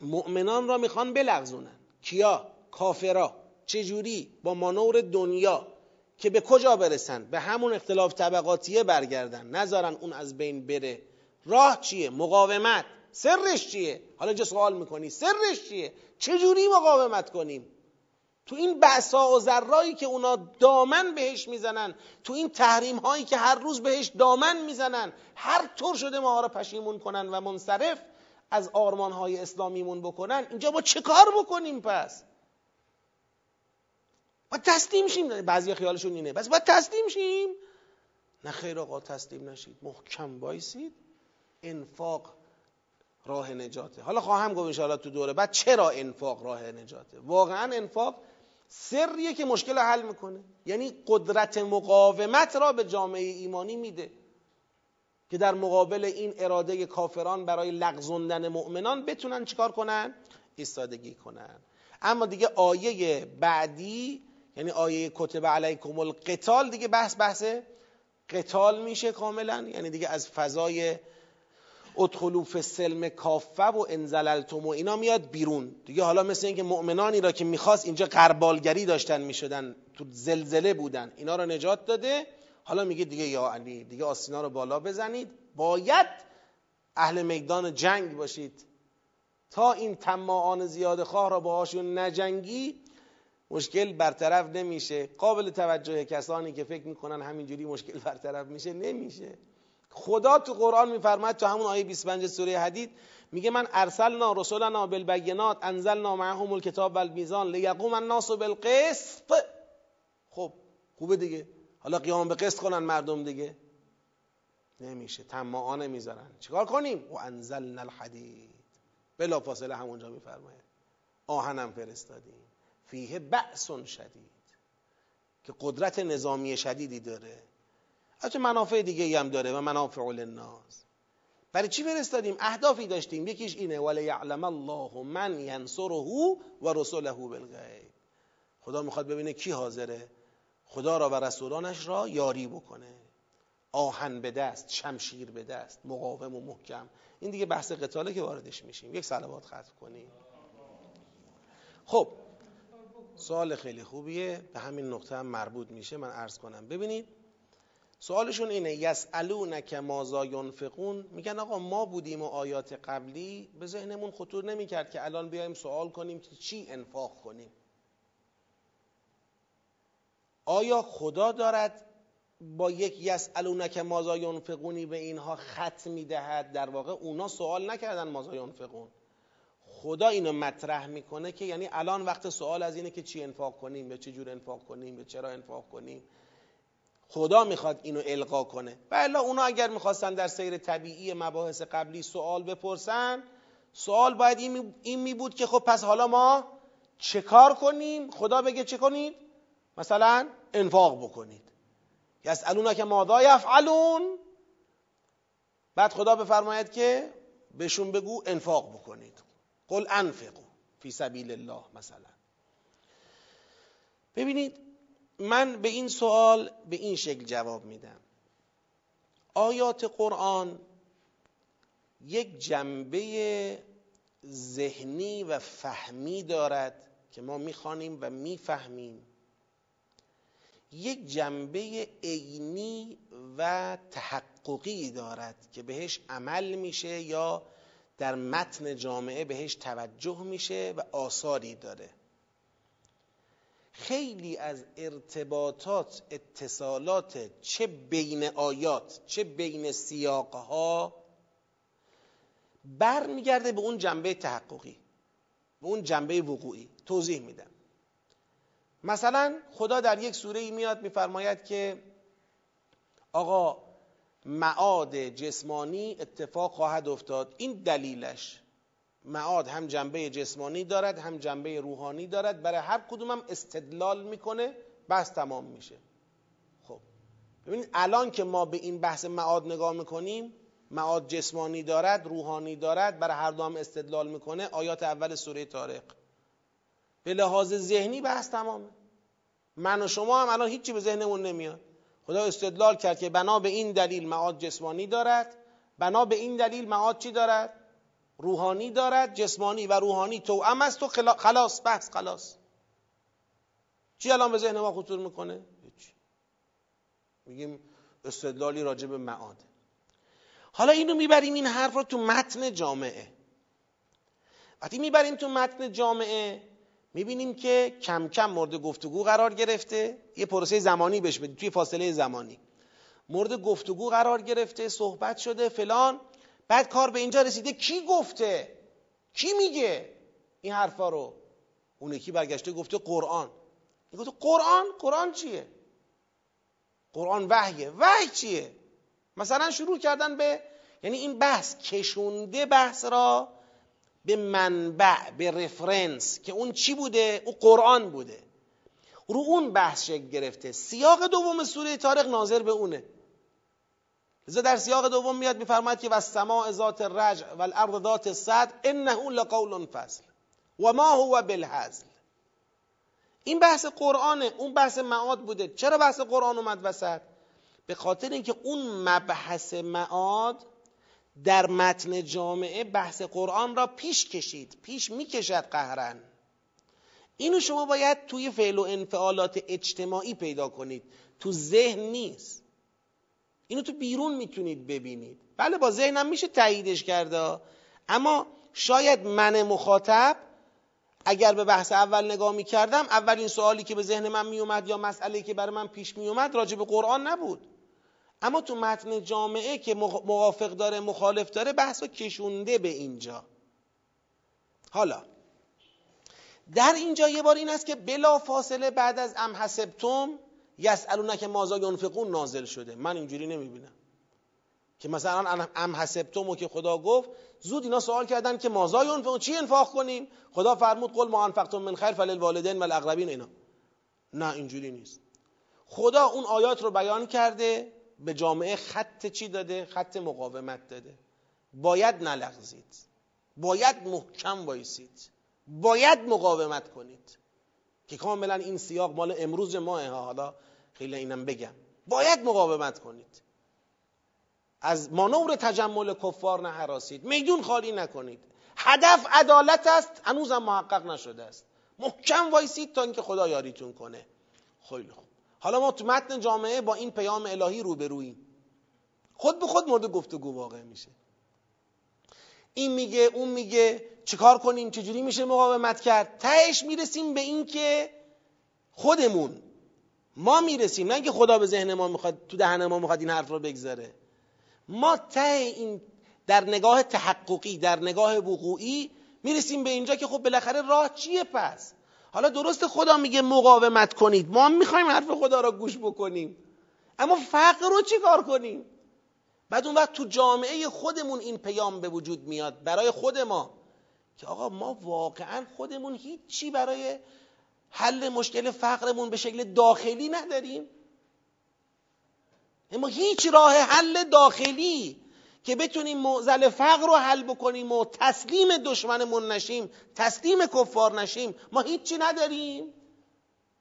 مؤمنان را می‌خوان بلغزونن. کیا؟ کافرا. چجوری؟ با مانور دنیا. که به کجا برسن؟ به همون اختلاف طبقاتیه برگردن. نذارن اون از بین بره. راه چیه؟ مقاومت. سرش چیه؟ حالا اینجا سوال می‌کنی. سرش چیه؟ چجوری مقاومت کنیم؟ تو این بعثا و ذرایی که اونا دامن بهش می‌زنن تو این تحریم هایی که هر روز بهش دامن می‌زنن هر طور شده ما را پشیمون کنن و منصرف از آرمان های اسلامیمون بکنن اینجا با چه کار بکنیم پس؟ باید تسلیم شیم. بعضی خیالشون اینه. بس باید تسلیم شیم. نه خیر آقا تسلیم نشید. محکم بایسید. انفاق راه نجاته. حالا خواهم گفت انشاءالله تو دوره بعد چرا انفاق راه نجاته؟ واقعا انفاق سریه که مشکل حل می‌کنه. یعنی قدرت مقاومت را به جامعه ایمانی میده. که در مقابل این اراده کافران برای لغزوندن مؤمنان بتونن چیکار کنن؟ ایستادگی کنن. اما دیگه آیه بعدی یعنی آیه کتب علیکم القتال دیگه بحث بحث قتال میشه کاملا. یعنی دیگه از فضای ادخلوا فی کافه و انزللتم و اینا میاد بیرون. دیگه حالا مثل اینکه مؤمنانی را که می‌خواست اینجا قربالگری داشتن می‌شدن تو زلزله بودن. اینا را نجات داده. حالا میگه دیگه یا علی دیگه آسینا رو بالا بزنید. باید اهل میدان جنگ باشید. تا این تماعان زیاد خواه را باهاشون نجنگی مشکل برطرف نمیشه. قابل توجه کسانی که فکر می‌کنن همینجوری مشکل برطرف میشه نمیشه. خدا تو قرآن میفرماید تو همون آیه 25 سوره حدید میگه من ارسلنا رسولنا بالبینات انزلنا معهم الکتاب والمیزان لیقوم الناس بالقسط. خب خوبه دیگه. حالا قیام به قسط کنن مردم دیگه. نمیشه تماعا نمی‌ذارن چیکار کنیم؟ و انزلنا الحدید. بلا فاصله همونجا میفرماید. آهنم فرستادیم. فیه بأس شدید. که قدرت نظامی شدیدی داره. حتی منافع دیگه هم داره و منافع للناس. برای چی فرستادیم؟ اهدافی داشتیم. یکیش اینه ولی یعلم الله من ینصره و رسوله بالغیب. خدا می‌خواد ببینه کی حاضره. خدا را و رسولانش را یاری بکنه. آهن به دست شمشیر به دست مقاوم و محکم. این دیگه بحث قتاله که واردش میشیم. یک صلوات ختم کنیم. خب سوال خیلی خوبیه. به همین نقطه هم مربوط میشه. من عرض کنم. ببینید سوالشون اینه یسالونک مازا ینفقون؟ میگن آقا ما بودیم و آیات قبلی به ذهنمون خطور نمی‌کرد که الان بیایم سوال کنیم که چی انفاق کنیم. آیا خدا دارد با یک یسالونک مازا ینفقونی به اینها خط می‌دهد؟ در واقع اونا سوال نکردن مازا ینفقون خدا اینو مطرح می‌کنه که یعنی الان وقت سوال از اینه که چی انفاق کنیم به چه جور انفاق کنیم به چرا انفاق کنیم. خدا می‌خواد اینو القا کنه. و الا اونا اگر می‌خواستن در سیر طبیعی مباحث قبلی سوال بپرسن سوال باید این می بود که خب پس حالا ما چه کار کنیم؟ خدا بگه چه کنید؟ مثلا انفاق بکنید. یسالونا که ماذا یفعلون. بعد خدا بفرماید که بهشون بگو انفاق بکنید. قل انفقو فی سبیل الله مثلا. ببینید من به این سوال به این شکل جواب میدم. آیات قرآن یک جنبه ذهنی و فهمی دارد که ما می‌خوانیم و می‌فهمیم. یک جنبه عینی و تحققی دارد که بهش عمل میشه یا در متن جامعه بهش توجه میشه و آثاری داره. خیلی از ارتباطات اتصالات چه بین آیات چه بین سیاقها برمیگرده به اون جنبه تحققی به اون جنبه وقوعی. توضیح میدم. مثلا خدا در یک سوره میاد میفرماید که آقا معاد جسمانی اتفاق خواهد افتاد. این دلیلش. معاد هم جنبه جسمانی دارد هم جنبه روحانی دارد. برای هر کدوم هم استدلال می‌کنه بس تمام میشه. خب. ببینید الان که ما به این بحث معاد نگاه می‌کنیم معاد جسمانی دارد روحانی دارد برای هر دو استدلال می‌کنه آیات اول سوره تارق به لحاظ ذهنی بحث تمامه. من و شما هم الان هیچی به ذهنمون نمیاد. خدا استدلال کرد که بنا به این دلیل معاد جسمانی دارد. بنا به این دلیل معاد چی دارد؟ روحانی دارد جسمانی و روحانی تو. است و خلاص بحث خلاص. چی الان به ذهن ما خطور می‌کنه؟ میگیم استدلالی راجع به معاد حالا اینو می‌بریم این حرف رو تو متن جامعه. وقتی می‌بریم تو متن جامعه می‌بینیم که کم کم مورد گفتگو قرار گرفته. یه پروسه زمانی بهش بدید توی فاصله زمانی. مورد گفتگو قرار گرفته صحبت شده فلان. بعد کار به اینجا رسیده. کی گفته؟ کی میگه؟ این حرفا رو. اون یکی برگشته گفته قرآن. این گفته قرآن؟ قرآن چیه؟ قرآن وحیه. وحی چیه؟ مثلا شروع کردن به یعنی این بحث کشونده بحث را به منبع به رفرنس که اون چی بوده؟ او قرآن بوده. رو اون بحث شکل گرفته. سیاق دوم سوره تارق ناظر به اونه. لذا در سیاق دوم میاد میفرماید که و سماع ذات الرجع و الارض ذات الصدر انه لقول فصل و ما هو بالهزل این بحث قرآنه. اون بحث معاد بوده. چرا بحث قرآن اومد وسط؟ به خاطر اینکه اون مبحث معاد در متن جامعه بحث قرآن را پیش کشید پیش می‌کشد قهرن اینو شما باید توی فعل و انفعالات اجتماعی پیدا کنید. تو ذهن نیست. اینو تو بیرون می‌تونید ببینید. بله با ذهنم میشه تاییدش کرده اما شاید من مخاطب اگر به بحث اول نگاه می‌کردم اولین سوالی که به ذهن من میومد یا مسئله که برای من پیش میومد راجع به قرآن نبود. اما تو متن جامعه که موافق داره مخالف داره بحث کشونده به اینجا. حالا در اینجا یه بار این است که بلا فاصله بعد از ام حسبتم یسالونک مازا ینفقون نازل شده. من اینجوری نمی‌بینم. که مثلا ام حسبتم و که خدا گفت زود اینا سوال کردن که مازا ینفقون؟ چی انفاق کنیم؟ خدا فرمود قل ما انفقتم من خیر فللوالدین والاقربین اینا. نه اینجوری نیست. خدا اون آیات رو بیان کرده. به جامعه خط چی داده؟ خط مقاومت داده. باید نلغزید. باید محکم وایسید. باید مقاومت کنید. که کاملا این سیاق مال امروز ماه حالا خیلی اینم بگم. باید مقاومت کنید. از مانور تجمل کفار نهراسید. میدون خالی نکنید. هدف عدالت است هنوزم محقق نشده است. محکم وایسید تا اینکه خدا یاریتون کنه. خیلی خوب. حالا ما تو متن جامعه با این پیام الهی روبروییم. خود به خود مورد گفتگو واقع میشه. این میگه اون میگه چیکار کنیم چجوری میشه مقاومت کرد؟ تهش می‌رسیم به این که خودمون ما می‌رسیم. نه اینکه خدا به ذهن ما می‌خواد تو دهن ما می‌خواد این حرف رو بگذاره. ما ته این در نگاه تحققی در نگاه وقوعی می‌رسیم به اینجا که خب بالاخره راه چیه پس؟ حالا درست خدا میگه مقاومت کنید. ما می‌خوایم حرف خدا را گوش بکنیم. اما فقر رو چی کار کنیم؟ بعد اون وقت تو جامعه خودمون این پیام به وجود میاد برای خود ما که آقا ما واقعا خودمون هیچی برای حل مشکل فقرمون به شکل داخلی نداریم. اما هیچ راه حل داخلی که بتونیم معزل فقر رو حل بکنیم و تسلیم دشمنمون نشیم تسلیم کفار نشیم ما هیچی نداریم.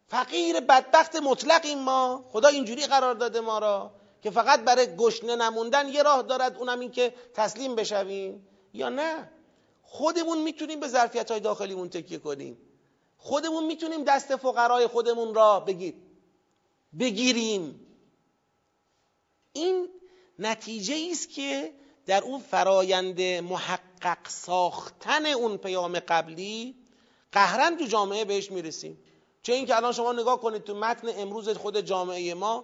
فقیر بدبخت مطلقیم ما. خدا اینجوری قرار داده ما را که فقط برای گشنه نموندن یه راه دارد اونم این که تسلیم بشویم. یا نه؟ خودمون می‌تونیم به ظرفیت های داخلیمون تکیه کنیم. خودمون می‌تونیم دست فقرای خودمون را بگیر بگیریم. این نتیجه است که در اون فرایند محقق ساختن اون پیام قبلی قهرن تو جامعه بهش می‌رسیم. چه اینکه الان شما نگاه کنید تو متن امروز خود جامعه ما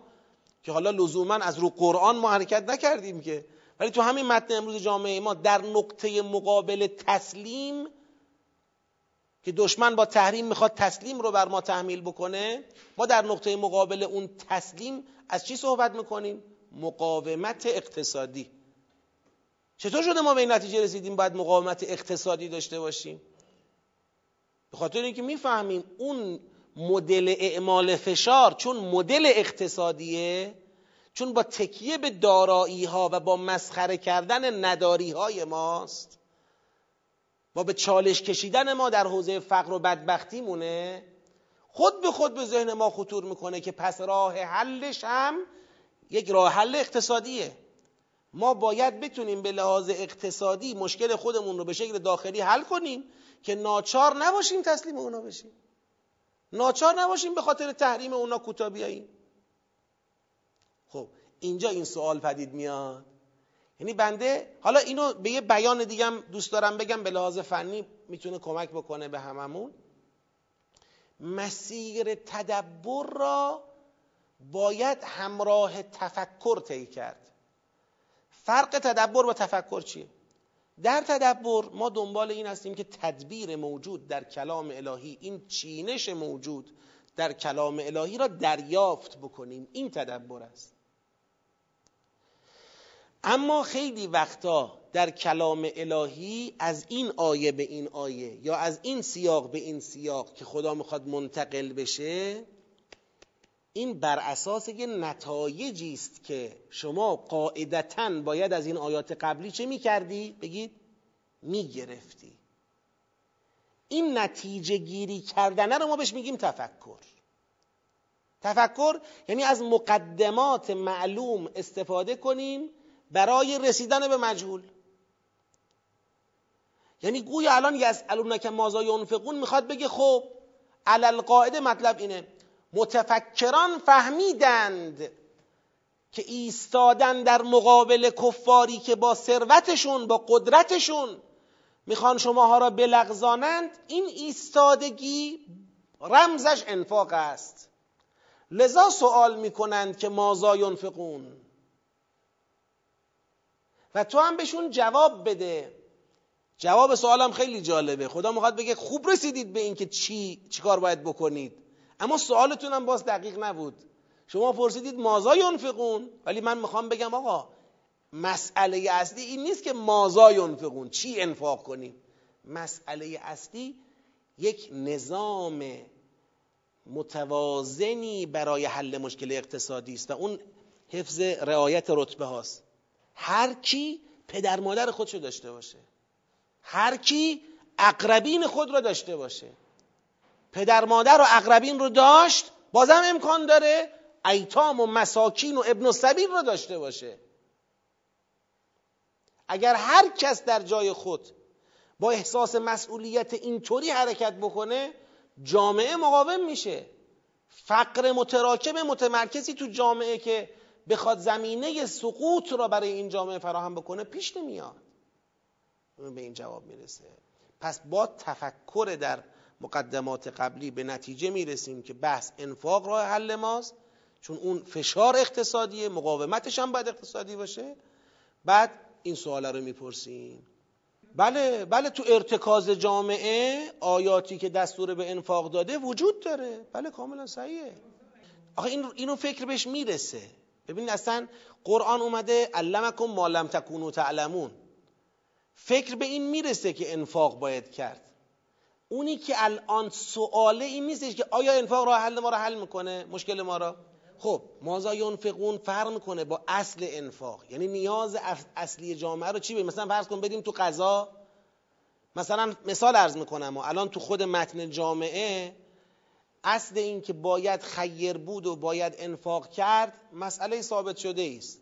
که حالا لزوما از رو قرآن ما حرکت نکردیم که ولی تو همین متن امروز جامعه ما در نقطه مقابل تسلیم که دشمن با تحریم می‌خواد تسلیم رو بر ما تحمیل بکنه ما در نقطه مقابل اون تسلیم از چی صحبت می‌کنیم؟ مقاومت اقتصادی. چطور شده ما به این نتیجه رسیدیم باید مقاومت اقتصادی داشته باشیم؟ به خاطر اینکه می‌فهمیم اون مدل اعمال فشار چون مدل اقتصادیه چون با تکیه به دارایی ها و با مسخره کردن نداری های ماست و به چالش کشیدن ما در حوزه فقر و بدبختی مونه خود به خود به ذهن ما خطور می‌کنه که پس راه حلش هم یک راه حل اقتصادیه. ما باید بتونیم به لحاظ اقتصادی مشکل خودمون رو به شکل داخلی حل کنیم که ناچار نباشیم تسلیم اونا بشیم. ناچار نباشیم به خاطر تحریم اونا کوتا بیاییم خب اینجا این سوال پدید میاد. یعنی بنده حالا اینو به یه بیان دیگه دوست دارم بگم به لحاظ فنی می‌تونه کمک بکنه به هممون. مسیر تدبر را باید همراه تفکر طی کرد. فرق تدبر و تفکر چیه؟ در تدبر ما دنبال این هستیم که تدبیر موجود در کلام الهی این چینش موجود در کلام الهی را دریافت بکنیم. این تدبر است. اما خیلی وقتا در کلام الهی از این آیه به این آیه یا از این سیاق به این سیاق که خدا می‌خواد منتقل بشه این بر اساس یه نتایجی است که شما قاعدتا باید از این آیات قبلی چه می‌کردی؟ بگید می‌گرفتی. این نتیجه گیری کردنه رو ما بهش میگیم تفکر. تفکر یعنی از مقدمات معلوم استفاده کنیم برای رسیدن به مجهول. یعنی گویا الان یسالونک مازا ینفقون می‌خواد بگه خب علل قاعده مطلب اینه. متفکران فهمیدند که ایستادن در مقابل کفاری که با ثروتشون با قدرتشون می‌خوان شماها را بلغزانند این ایستادگی رمزش انفاق است. لذا سوال می‌کنند که مازا ینفقون؟ و تو هم بهشون جواب بده. جواب سوالم خیلی جالبه. خدا می‌خواد بگه خوب رسیدید به اینکه چی چیکار باید بکنید. اما سوالتون هم باز دقیق نبود. شما پرسیدید مازا ینفقون ولی من می‌خوام بگم آقا مسئله اصلی این نیست که مازا ینفقون چی انفاق کنیم؟ مسئله اصلی یک نظام متوازنی برای حل مشکل اقتصادی است و اون حفظ رعایت رتبه هاست. هر کی پدر مادر خودشو داشته باشه. هر کی اقربین خود رو داشته باشه. پدر مادر و اقربین رو داشت بازم امکان داره ایتام و مساکین و ابن سبیل رو داشته باشه. اگر هر کس در جای خود با احساس مسئولیت اینطوری حرکت بکنه جامعه مقاوم میشه. فقر متراکم متمرکزی تو جامعه که بخواد زمینه سقوط را برای این جامعه فراهم بکنه پیش نمیاد. به این جواب می‌رسه. پس با تفکر در مقدمات قبلی به نتیجه می‌رسیم که بحث انفاق راه حل ماست چون اون فشار اقتصادیه مقاومتش هم باید اقتصادی باشه. بعد این سواله رو می‌پرسیم. بله بله تو ارتکاز جامعه آیاتی که دستور به انفاق داده وجود داره. بله کاملا صحیحه. آخه این اینو فکر بهش می‌رسه. ببین اصلا قرآن اومده علمکم ما لم تکونوا تعلمون. فکر به این می‌رسه که انفاق باید کرد. اونی که الان سواله این نیستش که آیا انفاق راه حل ما رو حل می‌کنه؟ مشکل ما را خب مازا ینفقون؟ فرق می‌کنه با اصل انفاق. یعنی نیاز اصلی جامعه رو چی بید؟ مثلا فرض کن بدیم تو قضا مثلا مثال عرض می‌کنم و الان تو خود متن جامعه اصل این که باید خیر بود و باید انفاق کرد مسئله ثابت شده است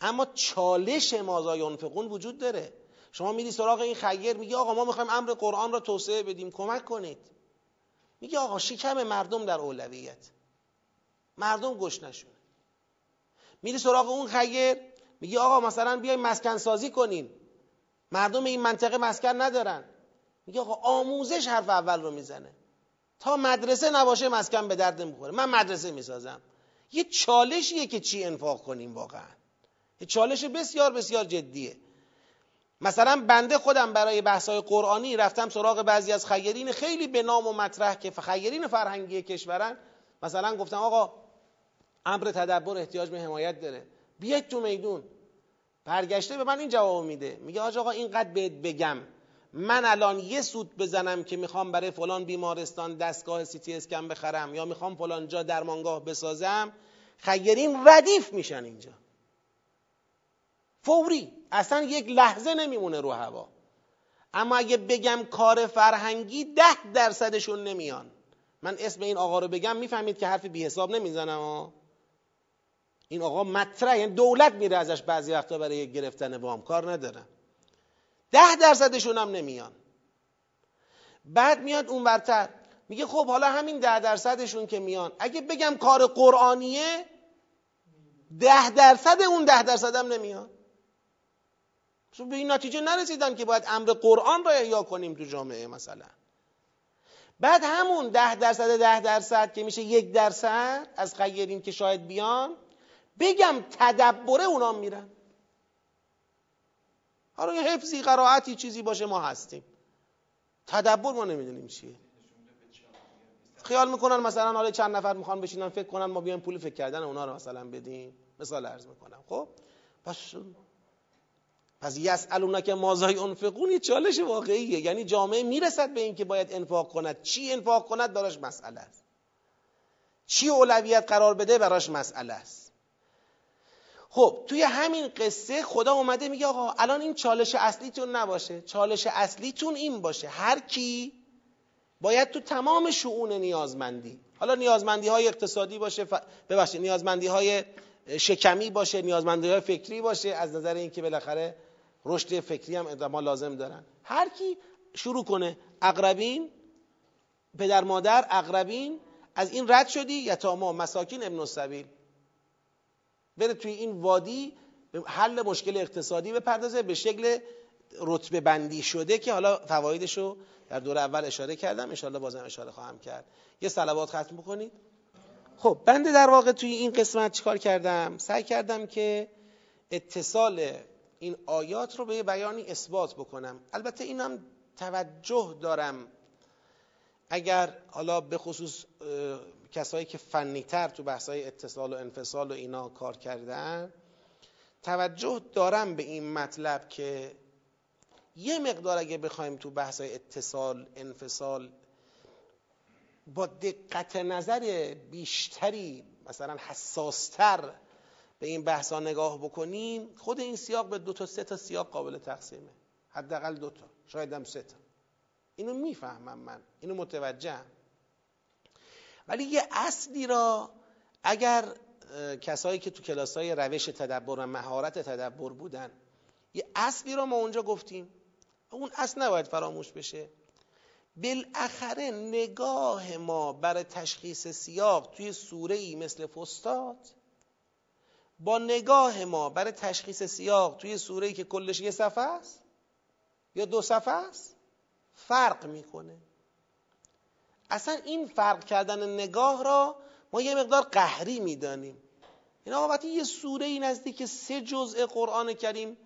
اما چالش مازا ینفقون وجود داره. شما میری سراغ این خیر میگی آقا ما می‌خوایم امر قرآن را توسعه بدیم. کمک کنید. میگه آقا شکم مردم در اولویت. مردم گوش نشونه میری سراغ اون خیر میگه آقا مثلا بیای مسکن سازی کنین. مردم این منطقه مسکن ندارن. میگه آقا آموزش حرف اول رو می‌زنه. تا مدرسه نباشه مسکن به درد نمی‌خوره. من مدرسه می‌سازم. یه چالشیه که چی انفاق کنیم واقعا. یه چالش بسیار بسیار جدیه. مثلا بنده خودم برای بحثای قرآنی رفتم سراغ بعضی از خیرین خیلی به نام و مطرح که خیرین فرهنگی کشورن. مثلا گفتم آقا امر تدبر احتیاج به حمایت داره. بیاید تو میدون. برگشته به من این جواب میده. میگه آج آقا اینقدر بهت بگم. من الان یه سود بزنم که می‌خوام برای فلان بیمارستان دستگاه سی اسکن بخرم یا می‌خوام فلان جا درمانگاه بسازم. خیرین ردیف میشن اینجا. فوری. اصلا یک لحظه نمیمونه رو هوا. اما اگه بگم کار فرهنگی ده درصدشون نمیان. من اسم این آقا رو بگم می‌فهمید که حرف بی حساب نمی‌زنم. این آقا مطرح یعنی دولت میره ازش بعضی وقتا برای گرفتن وام. کار ندارن ده درصدشون هم نمیان. بعد میاد اون برتر میگه خب حالا همین ده درصدشون که میان. اگه بگم کار قرآنیه ده درصد اون ده درصد هم نمیان. به این نتیجه نرسیدن که باید امر قرآن را احیا کنیم تو جامعه مثلا. بعد همون ده درصد ده درصد که میشه یک درصد از خیرین که شاید بیان بگم تدبره اونا میرن. حالا یه حفظی قرائتی چیزی باشه ما هستیم. تدبر ما نمی‌دونیم چیه. خیال می‌کنن مثلا حالا چند نفر می‌خوان بشینن فکر کنن ما بیایم پول فکر کردن اونا رو مثلا بدیم. مثال عرض می‌کنم خب؟ پس پس یسالونا که مازای انفقون یه چالش واقعیه. یعنی جامعه می‌رسد به اینکه باید انفاق کند. چی انفاق کند؟ براش مسئله است. چی اولویت قرار بده؟ براش مسئله است. خب توی همین قصه خدا اومده میگه آقا الان این چالش اصلیتون نباشه. چالش اصلیتون این باشه. هر کی باید تو تمام شعون نیازمندی حالا نیازمندی های اقتصادی باشه ف... ببخشید نیازمندی های شکمی باشه نیازمندی های فکری باشه از نظر اینکه بالاخره رشد فکری هم ادما لازم دارن. هر کی شروع کنه اقربین پدر مادر اقربین از این رد شدی یتاما مساکین ابن السبیل. بره توی این وادی حل مشکل اقتصادی بپردازه به شکل رتبه بندی شده که حالا فوایدش رو در دور اول اشاره کردم انشاءالله بازم اشاره خواهم کرد. یه صلوات ختم بکنید. خب بنده در واقع توی این قسمت چیکار کردم؟ سعی کردم که اتصال این آیات رو به بیانی اثبات بکنم. البته اینم توجه دارم. اگر حالا به خصوص کسایی که فنیتر تو بحثای اتصال و انفصال و اینا کار کردن توجه دارم به این مطلب که یه مقدار اگه بخوایم تو بحثای اتصال انفصال با دقت نظر بیشتری مثلا حساستر به این بحثا نگاه بکنیم خود این سیاق به دو تا سه تا سیاق قابل تقسیمه. حداقل دو تا شاید هم سه تا. اینو می‌فهمم من اینو متوجهم. ولی یه اصلی را اگر کسایی که تو کلاس های روش تدبر و مهارت تدبر بودن یه اصلی را ما اونجا گفتیم. اون اصل نباید فراموش بشه. بالاخره نگاه ما برای تشخیص سیاق توی سوره ای مثل فستاد با نگاه ما برای تشخیص سیاق توی سوره که کلش یه صفحه است یا دو صفحه است فرق می‌کنه. اصلا این فرق کردن نگاه را ما یه مقدار قهری می‌دانیم. این آقا وقتی یه سوره ای نزدیک سه جزء قرآن کریم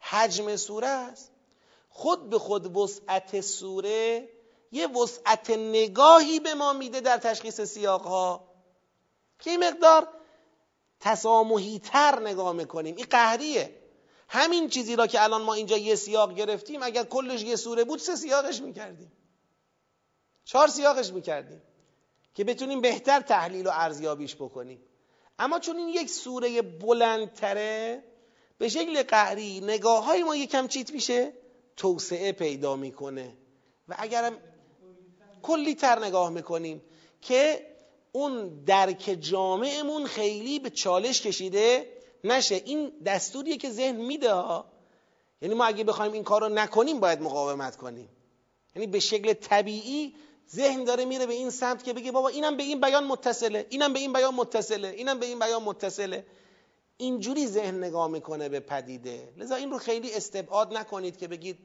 حجم سوره است خود به خود وسعت سوره یه وسعت نگاهی به ما میده در تشخیص سیاق ها که این مقدار تسامحی تر نگاه می‌کنیم. این قهریه. همین چیزی را که الان ما اینجا یه سیاق گرفتیم اگر کلش یه سوره بود سه سیاقش می‌کردیم. چهار سیاقش می‌کردیم که بتونیم بهتر تحلیل و ارزیابیش بکنیم. اما چون این یک سوره بلندتره به شکل قهری نگاه های ما یکم چیت میشه توسعه پیدا می‌کنه. و اگرم کلی تر نگاه می‌کنیم که اون درک جامعمون خیلی به چالش کشیده نشه. این دستوریه که ذهن میده یعنی ما اگه بخوایم این کار رو نکنیم باید مقاومت کنیم. یعنی به شکل طبیعی ذهن داره میره به این سمت که بگه بابا اینم به این بیان متصله اینم به این بیان متصله اینم به این بیان متصله. اینجوری ذهن نگاه می‌کنه به پدیده. لذا این رو خیلی استبعاد نکنید که بگید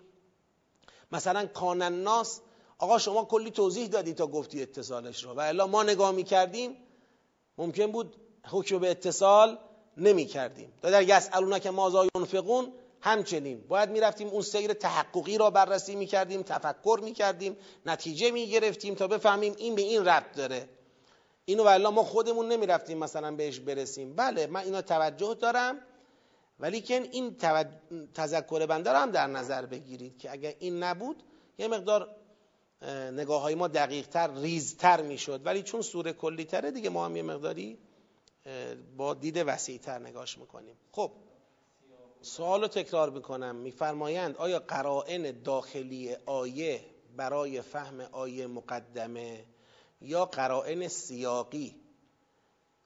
مثلا کانن ناس آقا شما کلی توضیح دادی تا گفتی اتصالش رو. و الا ما نگاه می‌کردیم ممکن بود حکم به اتصال نمی کردیم در یسالونا که مازا ینفقون همچنین. باید می‌رفتیم اون سیر تحققی را بررسی می‌کردیم تفکر می‌کردیم نتیجه می‌گرفتیم تا بفهمیم این به این ربط داره. اینو والله ما خودمون نمی‌رفتیم مثلا بهش برسیم. بله من اینا توجه دارم ولی که این تذکر بنده رو هم در نظر بگیرید که اگر این نبود یه مقدار نگاه های ما دقیق تر ریزتر می‌شد. ولی چون سوره کلی تره دیگه ما هم یه مقداری با دید وسیع تر نگاش می‌کنیم. خب سوال رو تکرار می‌کنم. میفرمایند آیا قرائن داخلی آیه برای فهم آیه مقدمه یا قرائن سیاقی؟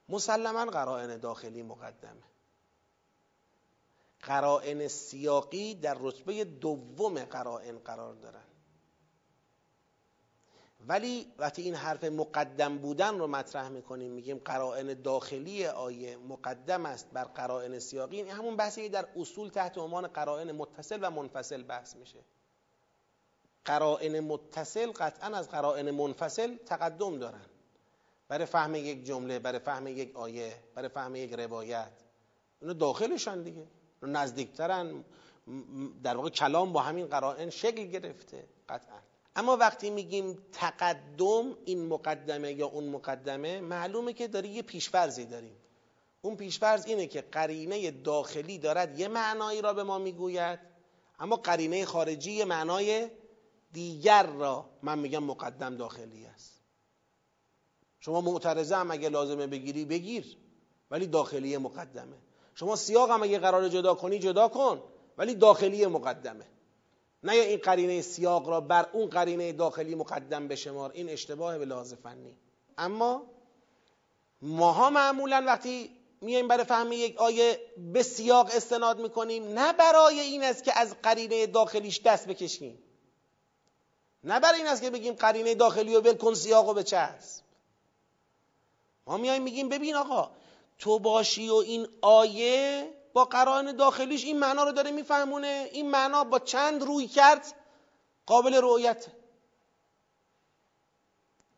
مسلما قرائن داخلی مقدمه. قرائن سیاقی در رتبه دوم قرائن قرار دارن. ولی وقتی این حرف مقدم بودن رو مطرح می‌کنیم میگیم قرائن داخلی آیه مقدم است بر قرائن سیاقی. این همون بحثی در اصول تحت عنوان قرائن متصل و منفصل بحث میشه. قرائن متصل قطعا از قرائن منفصل تقدم دارن. برای فهم یک جمله برای فهم یک آیه برای فهم یک روایت. اینو داخلشان دیگه. نزدیکترن. در واقع کلام با همین قرائن شکل گرفته قطعا. اما وقتی میگیم تقدم این مقدمه یا اون مقدمه معلومه که داری یه پیشفرزی داریم. اون پیشفرز اینه که قرینه داخلی دارد یه معنایی را به ما می‌گوید اما قرینه خارجی یه معنای دیگر را من میگم مقدم داخلی است. شما معترضه هم اگه لازمه بگیری بگیر ولی داخلی مقدمه. شما سیاق هم اگه قرار جدا کنی جدا کن ولی داخلی مقدمه. نه این قرینه سیاق را بر اون قرینه داخلی مقدم بشمار. این اشتباه به لحاظ فنی. اما ماها معمولا وقتی میایم برای فهم یک آیه به سیاق استناد می‌کنیم نه برای این است که از قرینه داخلیش دست بکشیم. نه برای این است که بگیم قرینه داخلی و ول کن سیاق و بچسب. ما میایم میگیم ببین آقا تو باشی و این آیه با قرائن داخلیش این معنا رو داره میفهمونه. این معنا با چند روی کرد قابل رؤیت.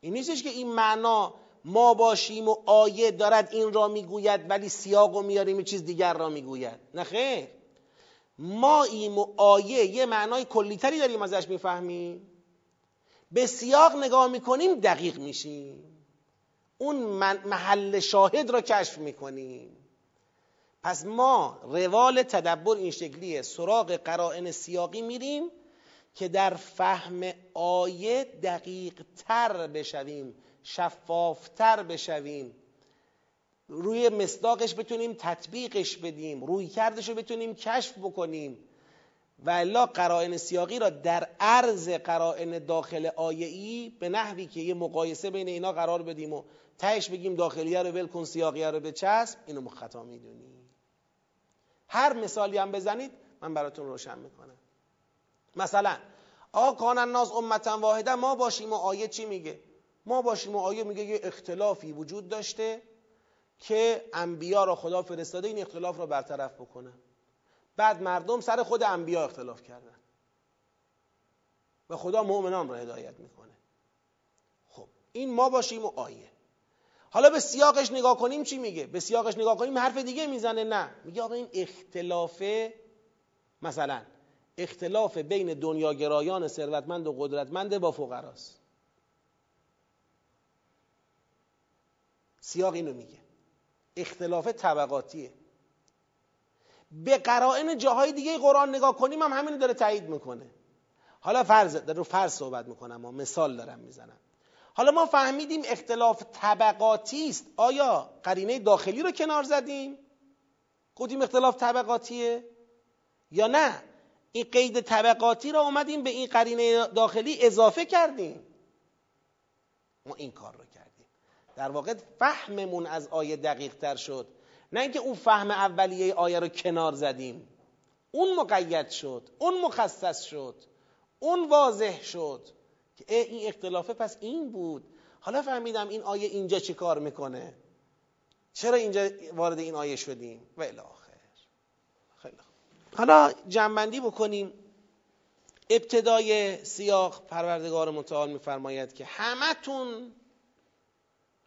این نیستش که این معنا ما باشیم و آیه دارد این را می‌گوید ولی سیاق و میاریم چیز دیگر را می‌گوید. نه خیر. ما ایم و آیه یه معنای کلیتری داریم ازش می‌فهمیم. به سیاق نگاه می‌کنیم دقیق میشیم. اون محل شاهد را کشف می‌کنیم. پس ما روال تدبر این شکلیه سراغ قرائن سیاقی میریم که در فهم آیه دقیق تر بشویم شفافتر بشویم. روی مصداقش بتونیم تطبیقش بدیم روی کردش رو بتونیم کشف بکنیم. و الا قرائن سیاقی را در عرض قرائن داخل آیه ای به نحوی که یه مقایسه بین اینا قرار بدیم و تهش بگیم داخلیه رو ول کن سیاقیه رو بچسب اینو مخطا می‌دونیم. هر مثالی هم بزنید من براتون روشن می‌کنم. مثلا آقا کان الناس امتا واحده ما باشیم و آیه چی میگه؟ ما باشیم و آیه میگه یه اختلافی وجود داشته که انبیا را خدا فرستاده این اختلاف را برطرف بکنه. بعد مردم سر خود انبیا اختلاف کردن. و خدا مؤمنان را هدایت می‌کنه. خب این ما باشیم و آیه. حالا به سیاقش نگاه کنیم چی میگه؟ به سیاقش نگاه کنیم حرف دیگه می‌زنه نه. میگه آقا این اختلاف مثلا اختلاف بین دنیاگرایان ثروتمند و قدرتمند با فقراست. سیاق اینو میگه. اختلاف طبقاتیه. به قرائن جاهای دیگه قرآن نگاه کنیم هم همین داره تایید می‌کنه. حالا فرض رو فرض صحبت می‌کنم ما مثال دارم می‌زنم. حالا ما فهمیدیم اختلاف طبقاتی است. آیا قرینه داخلی رو کنار زدیم؟ گفتیم اختلاف طبقاتیه؟ یا نه؟ این قید طبقاتی را اومدیم به این قرینه داخلی اضافه کردیم. ما این کار رو کردیم. در واقع فهممون از آیه دقیق تر شد. نه اینکه اون فهم اولیه آیه رو کنار زدیم. اون مقید شد اون مخصص شد اون واضح شد. این اختلافه پس این بود. حالا فهمیدم این آیه اینجا چی کار می‌کنه؟ چرا اینجا وارد این آیه شدیم؟ و الاخر خیلی حالا جنبندی بکنیم. ابتدای سیاق پروردگار متعال میفرماید که همتون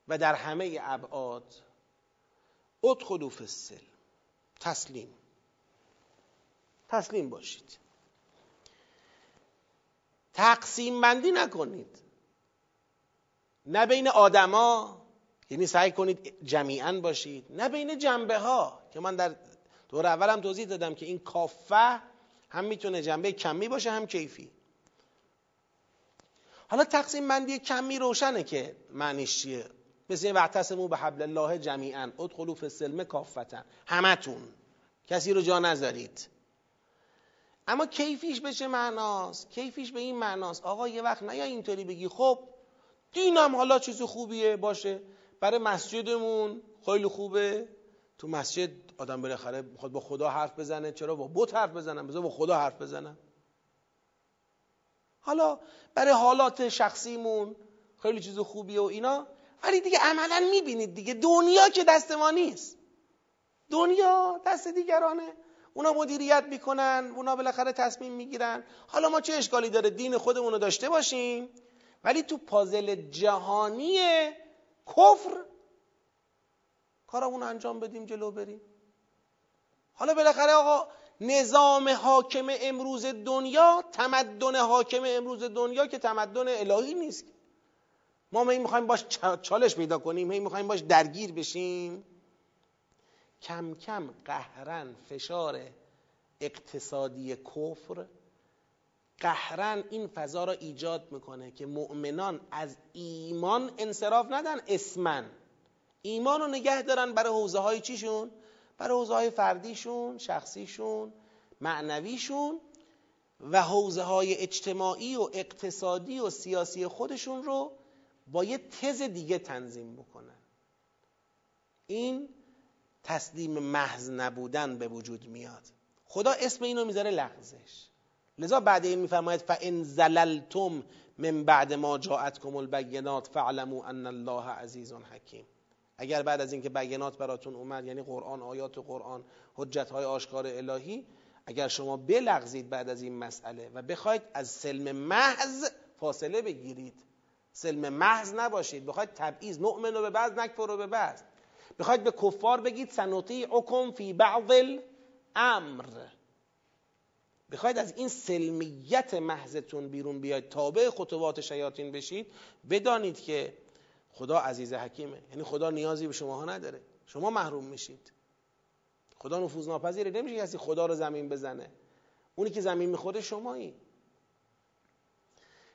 و در همه ابعاد ادخلوا فی السلم. تسلیم. تسلیم باشید. تقسیم بندی نکنید. نه بین آدما یعنی سعی کنید جمیعا باشید نه بین جنبه ها که من در دور اولم توضیح دادم که این کافه هم می‌تونه جنبه کمی باشه هم کیفی. حالا تقسیم بندی کمی روشنه که معنیش چیه؟ مثل وقتسمو به حبل الله جمیعا ادخلوا فی السلم کافتن همتون. کسی رو جا نذارید. اما کیفیش به چه معناست؟ کیفیش به این معناست. آقا یه وقت نیا اینطوری بگی. خب دینم حالا چیز خوبیه باشه. برای مسجدمون خیلی خوبه. تو مسجد آدم بالاخره خود با خدا حرف بزنه. چرا؟ با بت حرف بزنم بذار با خدا حرف بزنم حالا برای حالات شخصیمون خیلی چیز خوبیه و اینا. ولی دیگه عملا می‌بینید دیگه دنیا که دست ما نیست. دنیا دست دیگرانه. اونا مدیریت می‌کنن اونا بالاخره تصمیم می‌گیرن. حالا ما چه اشکالی داره؟ دین خودمون رو داشته باشیم. ولی تو پازل جهانی کفر کارمون انجام بدیم جلو بریم. حالا بالاخره آقا نظام حاکم امروز دنیا تمدن حاکم امروز دنیا که تمدن الهی نیست. ما می می‌خوایم باش چالش پیدا کنیم هی می‌خوایم باش درگیر بشیم. کم کم قهرن فشار اقتصادی کفر قهرن این فضا را ایجاد می‌کنه که مؤمنان از ایمان انصراف ندن اسمن. ایمان رو نگه دارن برای حوزه های چیشون؟ برای حوزه های فردیشون شخصیشون معنویشون و حوزه های اجتماعی و اقتصادی و سیاسی خودشون رو با یه تز دیگه تنظیم بکنن. این تسلیم محض نبودن به وجود میاد. خدا اسم اینو می‌ذاره لغزش. لذا بعد این میفرماید فان زللتم من بعد ما جاءتکم البینات فاعلموا ان الله عزیز حکیم اگر بعد از اینکه بینات براتون اومد یعنی قرآن آیات قرآن حجت های آشکار الهی اگر شما بلغزید بعد از این مسئله و بخواید از سلم محض فاصله بگیرید سلم محض نباشید بخواید تبعیض نؤمن رو به بعض نکفر رو به بعض بخواید به کفار بگید سنوتی عکم فی بعض الامر. بخواید از این سلمیت محضتون بیرون بیاید تابع خطوات شیاطین بشید بدانید که خدا عزیز حکیمه. یعنی خدا نیازی به شماها نداره. شما محروم میشید. خدا نفوذ ناپذیره نمیشه کسی خدا رو زمین بزنه. اونی که زمین می‌خوره شمایی.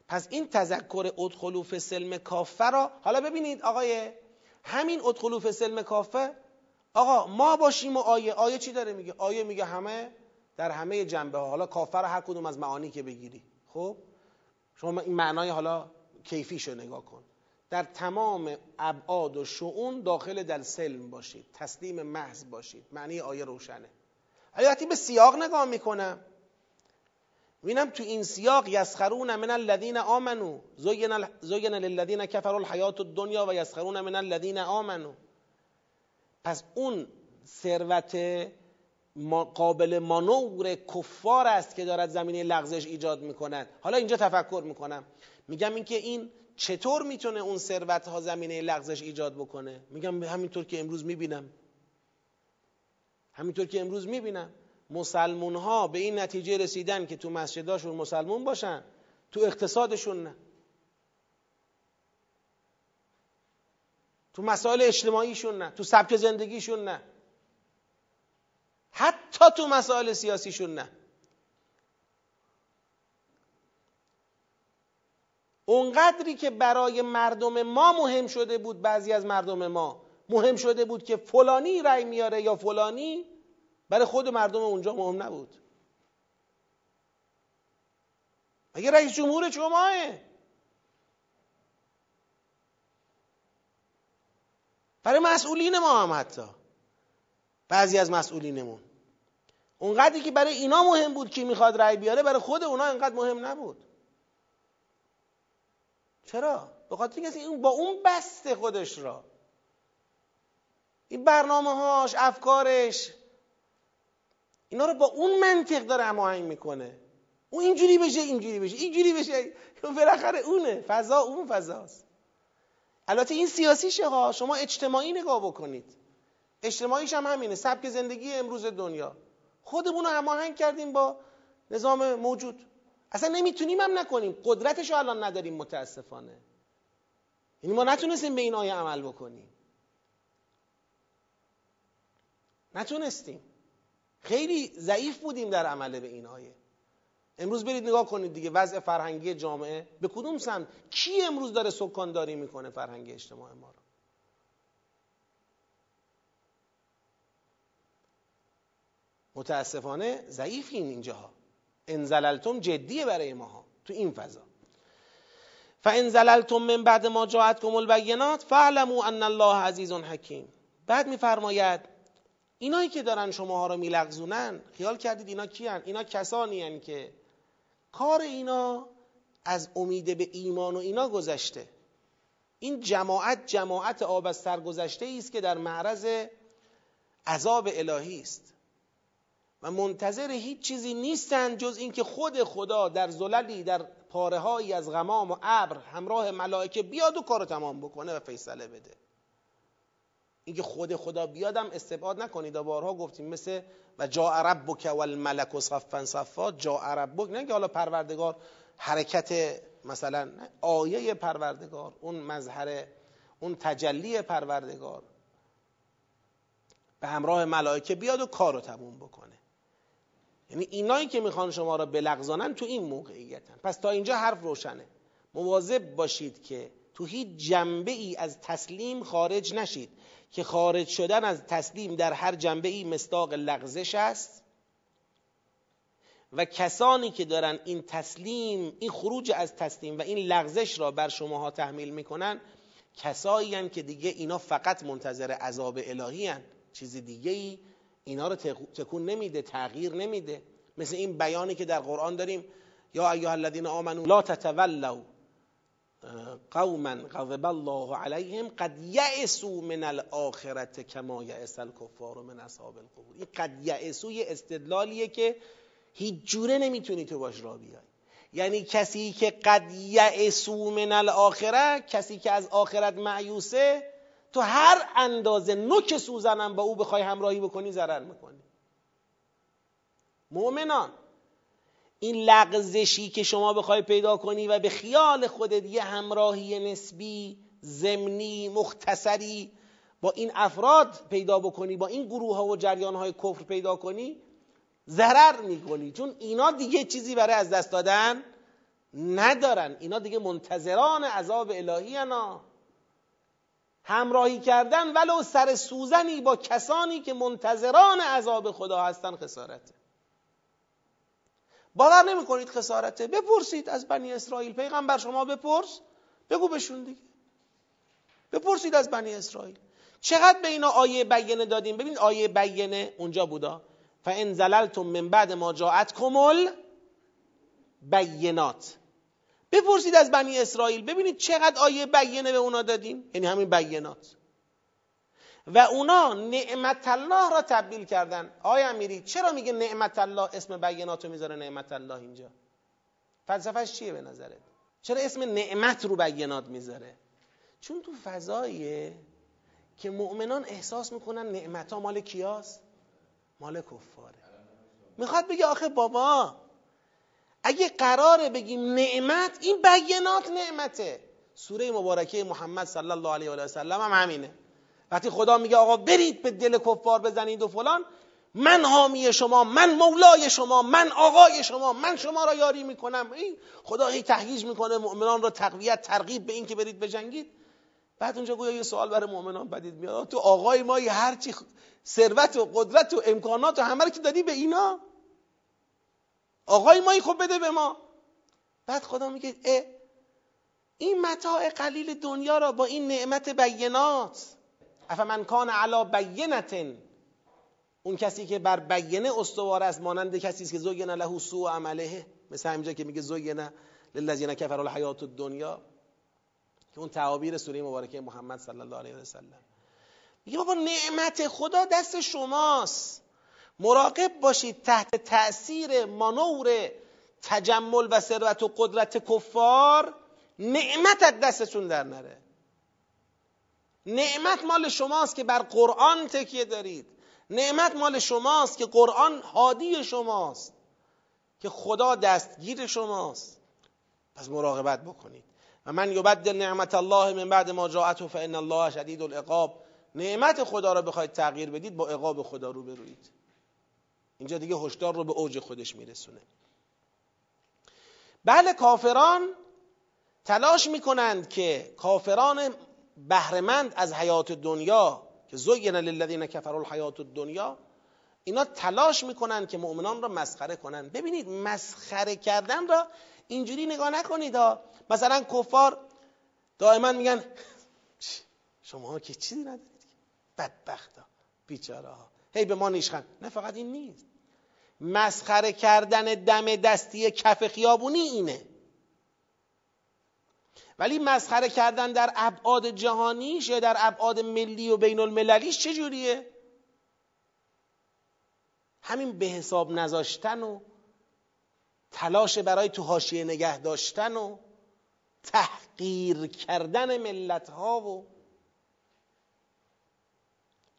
پس این تذکر ادخلو فی سلم کافه را حالا ببینید آقای همین ادخلو فی سلم کافه آقا ما باشیم و آیه آیه چی داره میگه؟ آیه میگه همه در همه جنبه ها حالا کافر هر کدوم از معانی که بگیری. خب؟ شما این معنای حالا کیفیشو نگاه کن. در تمام ابعاد و شعون داخل در سلم باشید. تسلیم محض باشید. معنی آیه روشنه. وقتی به سیاق نگاه می‌کنم بینم تو این سیاق یسخرون من الذین آمنو زین للذین کفروا الحیات الدنیا و یسخرون من الذین آمنو پس اون ثروت قابل مانور کفار است که دارد زمینه لغزش ایجاد می‌کند. حالا اینجا تفکر می‌کنم. میگم اینکه این چطور می‌تونه اون ثروت ها زمینه لغزش ایجاد بکنه؟ میگم همینطور که امروز می‌بینم. همینطور که امروز می‌بینم. مسلمون ها به این نتیجه رسیدن که تو مسجداشون مسلمون باشن تو اقتصادشون نه. تو مسائل اجتماعیشون نه تو سبک زندگیشون نه. حتی تو مسائل سیاسیشون نه. اونقدری که برای مردم ما مهم شده بود بعضی از مردم ما مهم شده بود که فلانی رأی میاره یا فلانی برای خود مردم اونجا مهم نبود. مگه رئیس جمهور شماه برای مسئولین ما هم حتی. بعضی از مسئولینمون. اونقدری که برای اینا مهم بود که می‌خواد رأی بیاره برای خود اونا اینقدر مهم نبود. چرا؟ به خاطر اینکه این با اون بسته خودش را. این برنامه هاش افکارش اینا رو با اون منطق داره هماهنگ می‌کنه. اون اینجوری بشه اینجوری بشه اینجوری بشه. [LAUGHS] بالاخره اونه. فضا اون فضاست. البته این سیاسی ها شما اجتماعی نگاه بکنید. اجتماعیش هم همینه. سبک زندگی امروز دنیا. خودمون رو هماهنگ کردیم با نظام موجود. اصلا نمی‌تونیم هم نکنیم. قدرتش الان نداریم متاسفانه. یعنی ما نتونستیم به این آیه عمل بکنیم. نتونستیم. خیلی ضعیف بودیم در عمل به این آیه. امروز برید نگاه کنید دیگه وضع فرهنگی جامعه به کدوم سمت؟ کی امروز داره سکانداری می‌کنه فرهنگ اجتماع ما رو؟ متاسفانه ضعیفیم اینجاها. انزللتم جدیه برای ماها تو این فضا. فانزللتم من بعد ما جاءتكم البینات فاعلموا ان الله عزیز حکیم. بعد میفرماید اینایی که دارن شماها رو میلغزونن خیال کردید اینا کیان؟ اینا کسانی هن که کار اینا از امید به ایمان و اینا گذشته. این جماعت جماعت آب از سر گذشته است که در معرض عذاب الهی است. و منتظر هیچ چیزی نیستند جز اینکه خود خدا در زللی در پاره از غمام و ابر همراه ملائکه بیاد و کارو تمام بکنه و فیصله بده. اینکه خود خدا بیادم استبعاد نکنید بارها گفتیم مثل و جا ربک و الملک و صفا صفا جا ربک. نه حالا پروردگار حرکت مثلا آیه پروردگار اون مظهر اون تجلی پروردگار به همراه ملائکه بیاد و کار رو تموم بکنه. یعنی اینایی که می‌خوان شما را بلغزانن تو این موقعیتن. پس تا اینجا حرف روشنه. مواظب باشید که تو هیچ جنبه ای از تسلیم خارج نشید. که خارج شدن از تسلیم در هر جنبه ای مستاق لغزش است و کسانی که دارن این تسلیم این خروج از تسلیم و این لغزش را بر شماها تحمیل می‌کنن کسایی که دیگه اینا فقط منتظر عذاب الهی هن. چیز دیگه ای اینا رو تکون نمیده تغییر نمیده مثل این بیانی که در قرآن داریم یا ایها الذین آمنوا لا تتولوا قوما غضب الله علیهم قد یعسوا من الاخرت کما یعس الکفار من اصحاب القبور. این قد یعسو یه استدلالیه که هیچ جوره نمی‌تونی تو باش را بیای. یعنی کسی که قد یعسو من الاخره کسی که از آخرت معیوسه تو هر اندازه نوک سوزنم با او بخوای همراهی بکنی ضرر می‌کنی. مؤمنان این لغزشی که شما بخوای پیدا کنی و به خیال خودت یه همراهی نسبی زمینی مختصری با این افراد پیدا بکنی با این گروه ها و جریان های کفر پیدا کنی ضرر می‌کنی. چون اینا دیگه چیزی برای از دست دادن ندارن. اینا دیگه منتظران عذاب الهی هنا همراهی کردن ولو سر سوزنی با کسانی که منتظران عذاب خدا هستن خسارته. باور نمی کنید خسارته. بپرسید از بنی اسرائیل. پیغمبر شما بپرس. بگو بشون دیگه. بپرسید از بنی اسرائیل. چقدر به اینا آیه بیانه دادیم؟ ببین آیه بیانه اونجا بودا. فان زللتم من بعد ما جاءت کمل بینات بپرسید از بنی اسرائیل. ببینید چقدر آیه بیانه به اونا دادیم. یعنی همین بیانات. و اونا نعمت الله را تبدیل کردن. آیا امیری چرا میگه نعمت الله اسم بیانات رو می‌ذاره نعمت الله اینجا؟ فلسفهش چیه به نظرت؟ چرا اسم نعمت رو بیانات می‌ذاره؟ چون تو فضاییه که مؤمنان احساس می‌کنن نعمت ها مال کیاست؟ مال کفاره. می‌خواد بگه آخه بابا اگه قراره بگیم نعمت این بیانات نعمته. سوره مبارکه محمد صلی الله علیه و سلم هم همینه. وقتی خدا میگه آقا برید به دل کفار بزنید و فلان من حامی شما من مولای شما من آقای شما من شما را یاری می‌کنم. این خدا هی تهییج می‌کنه مؤمنان را تقویت ترغیب به این که برید بجنگید. بعد اونجا گویا یه سوال برای مؤمنان بدید میاد. تو آقای ما هر چی ثروت و قدرت و امکانات و همه رو که دادی به اینا. آقای مایی خب بده به ما. بعد خدا میگه اه این متاع قلیل دنیا را با این نعمت بینات. افمن کان علا بینتن اون کسی که بر بینه استوار است مانند کسی است که زوین له سوء عمله مثل همینجا که میگه زوین للذین کفروا الحیات الدنیا که اون تعابیر سوره مبارکه محمد صلی الله علیه و سلم. میگه بابا نعمت خدا دست شماست. مراقب باشید تحت تأثیر مانور تجمل و ثروت و قدرت کفار نعمت از دستتون در نره. نعمت مال شماست که بر قرآن تکیه دارید. نعمت مال شماست که قرآن حادی شماست که خدا دستگیر شماست. پس مراقبت بکنید. و من یبدل نعمت الله من بعد ما جاءته فان الله شدید العقاب. نعمت خدا را بخواید تغییر بدید با عقاب خدا رو بروید. اینجا دیگه هشدار رو به اوج خودش میرسونه. بله کافران تلاش می‌کنند که کافران بهرهمند از حیات دنیا که زین للذین کفروا الحیات الدنیا اینا تلاش می‌کنند که مؤمنان را مسخره کنند ببینید مسخره کردن را اینجوری نگاه نکنید ها. مثلا کفار دائما میگن شما که چیزی ندارید بدبخت ها بیچاره ها. هی به ما نیشخند. نه فقط این نیست. مسخره کردن دم دستی کف خیابونی اینه. ولی مسخره کردن در ابعاد جهانیش یا در ابعاد ملی و بین المللیش چجوریه؟ همین به حساب نذاشتن و تلاش برای تو حاشیه نگه داشتن و تحقیر کردن ملت ها و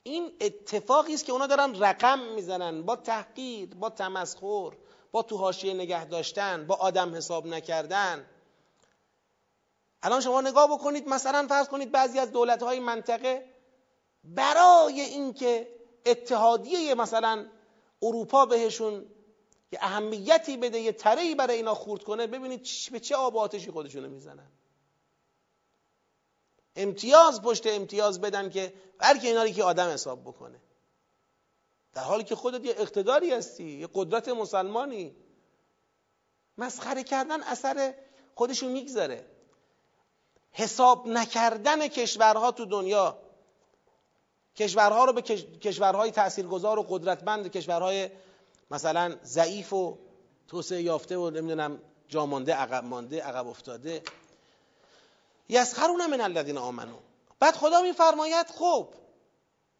این اتفاقی است که اونا دارن رقم می‌زنن با تحقیر با تمسخر با تو حاشیه نگه داشتن با آدم حساب نکردن الان شما نگاه بکنید مثلا فرض کنید بعضی از دولت های منطقه برای اینکه اتحادیه مثلا اروپا بهشون یه اهمیتی بده یه ترهی برای اینا خورد کنه ببینید به چه آب آتشی خودشونو می‌زنن. امتیاز پشت امتیاز بدن که هر اینا رو که آدم حساب بکنه. در حالی که خودت یه اقتداری هستی یه قدرت مسلمانی. مسخره کردن اثر خودشون میگذره حساب نکردن کشورها تو دنیا. کشورها رو به کشورهای تاثیرگذار و قدرتمند کشورهای مثلا ضعیف و توسعه یافته و نمی‌دونم جامانده عقب مانده عقب افتاده. یسخرون من الذین آمنو بعد خدا میفرماید خب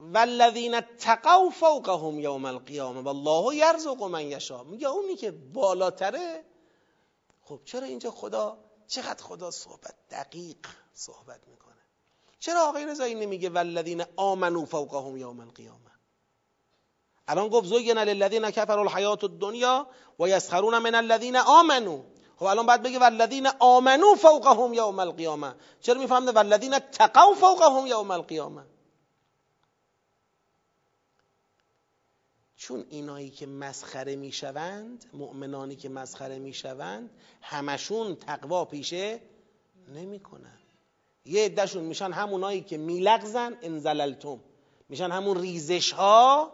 والذین تقوا فوقهم یوم القیامه والله یرزق من یشاء. میگه اونی که بالاتره خب چرا اینجا خدا چقدر خدا صحبت دقیق صحبت می‌کنه. چرا آقای رضایی نمیگه والذین آمنو فوقهم یوم القیامه. الان گفت زوین للذین کفروا الحیات الدنیا و یسخرون من الذین آمنو خب الان بعد بگه والذین آمنو فوقهم یوم القیامه. چرا میفهمده والذین تقوا فوقهم یوم القیامه. چون اینایی که مسخره می‌شوند مؤمنانی که مسخره می‌شوند همشون تقوا پیشه نمی‌کنن. یه عدهشون میشن همونایی که میلغزن انزللتم. میشن همون ریزش ها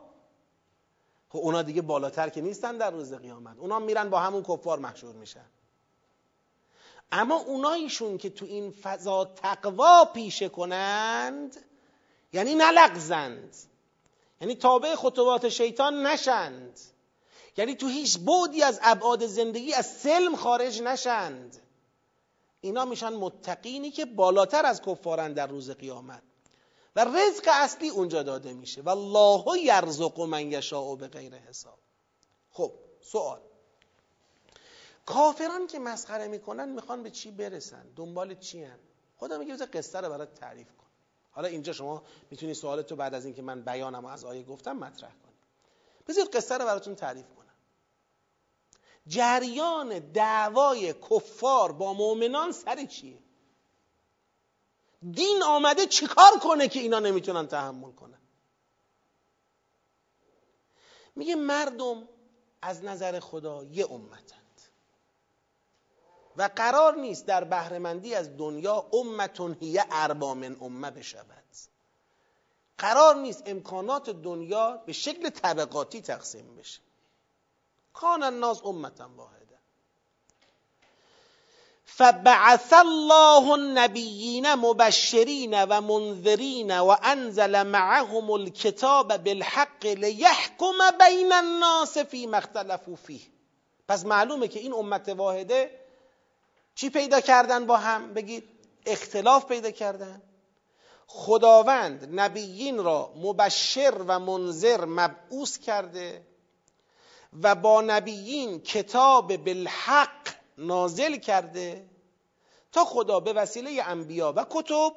خب اونا دیگه بالاتر که نیستن در روز قیامت. اونا میرن با همون کفار محشور میشن. اما اوناییشون که تو این فضا تقوا پیشه کنند یعنی نلغزند. یعنی تابع خطوات شیطان نشند. یعنی تو هیچ بودی از ابعاد زندگی از سلم خارج نشند. اینا میشن متقینی که بالاتر از کفارن در روز قیامت. و رزق اصلی اونجا داده میشه. و الله یرزق من یشاء به غیر حساب. خب سوال. کافران که مسخره می‌کنن می‌خوان به چی برسن؟ دنبال چی هن؟ خدا میگه قصه رو برات تعریف کن حالا اینجا شما می‌تونی سوالتو بعد از اینکه من بیانم از آیه گفتم مطرح کنید بذارید قصه رو براتون تعریف کنم. جریان دعوای کفار با مؤمنان سر چیه؟ دین آمده چیکار کنه که اینا نمی‌تونن تحمل کنن؟ میگه مردم از نظر خدا یه امتند و قرار نیست در بهرهمندی از دنیا امتون هیه اربا من امه بشود. قرار نیست امکانات دنیا به شکل طبقاتی تقسیم بشه. کان الناس امتا واحده. فبعث الله النبیین مبشرین و منذرین و انزل معهم الكتاب بالحق لیحکم بین الناس فی اختلفوا فیه. پس معلومه که این امت واحده چی پیدا کردن با هم؟ بگید اختلاف پیدا کردن. خداوند نبیین را مبشر و منذر مبعوث کرده و با نبیین کتاب بالحق نازل کرده تا خدا به وسیله انبیا و کتب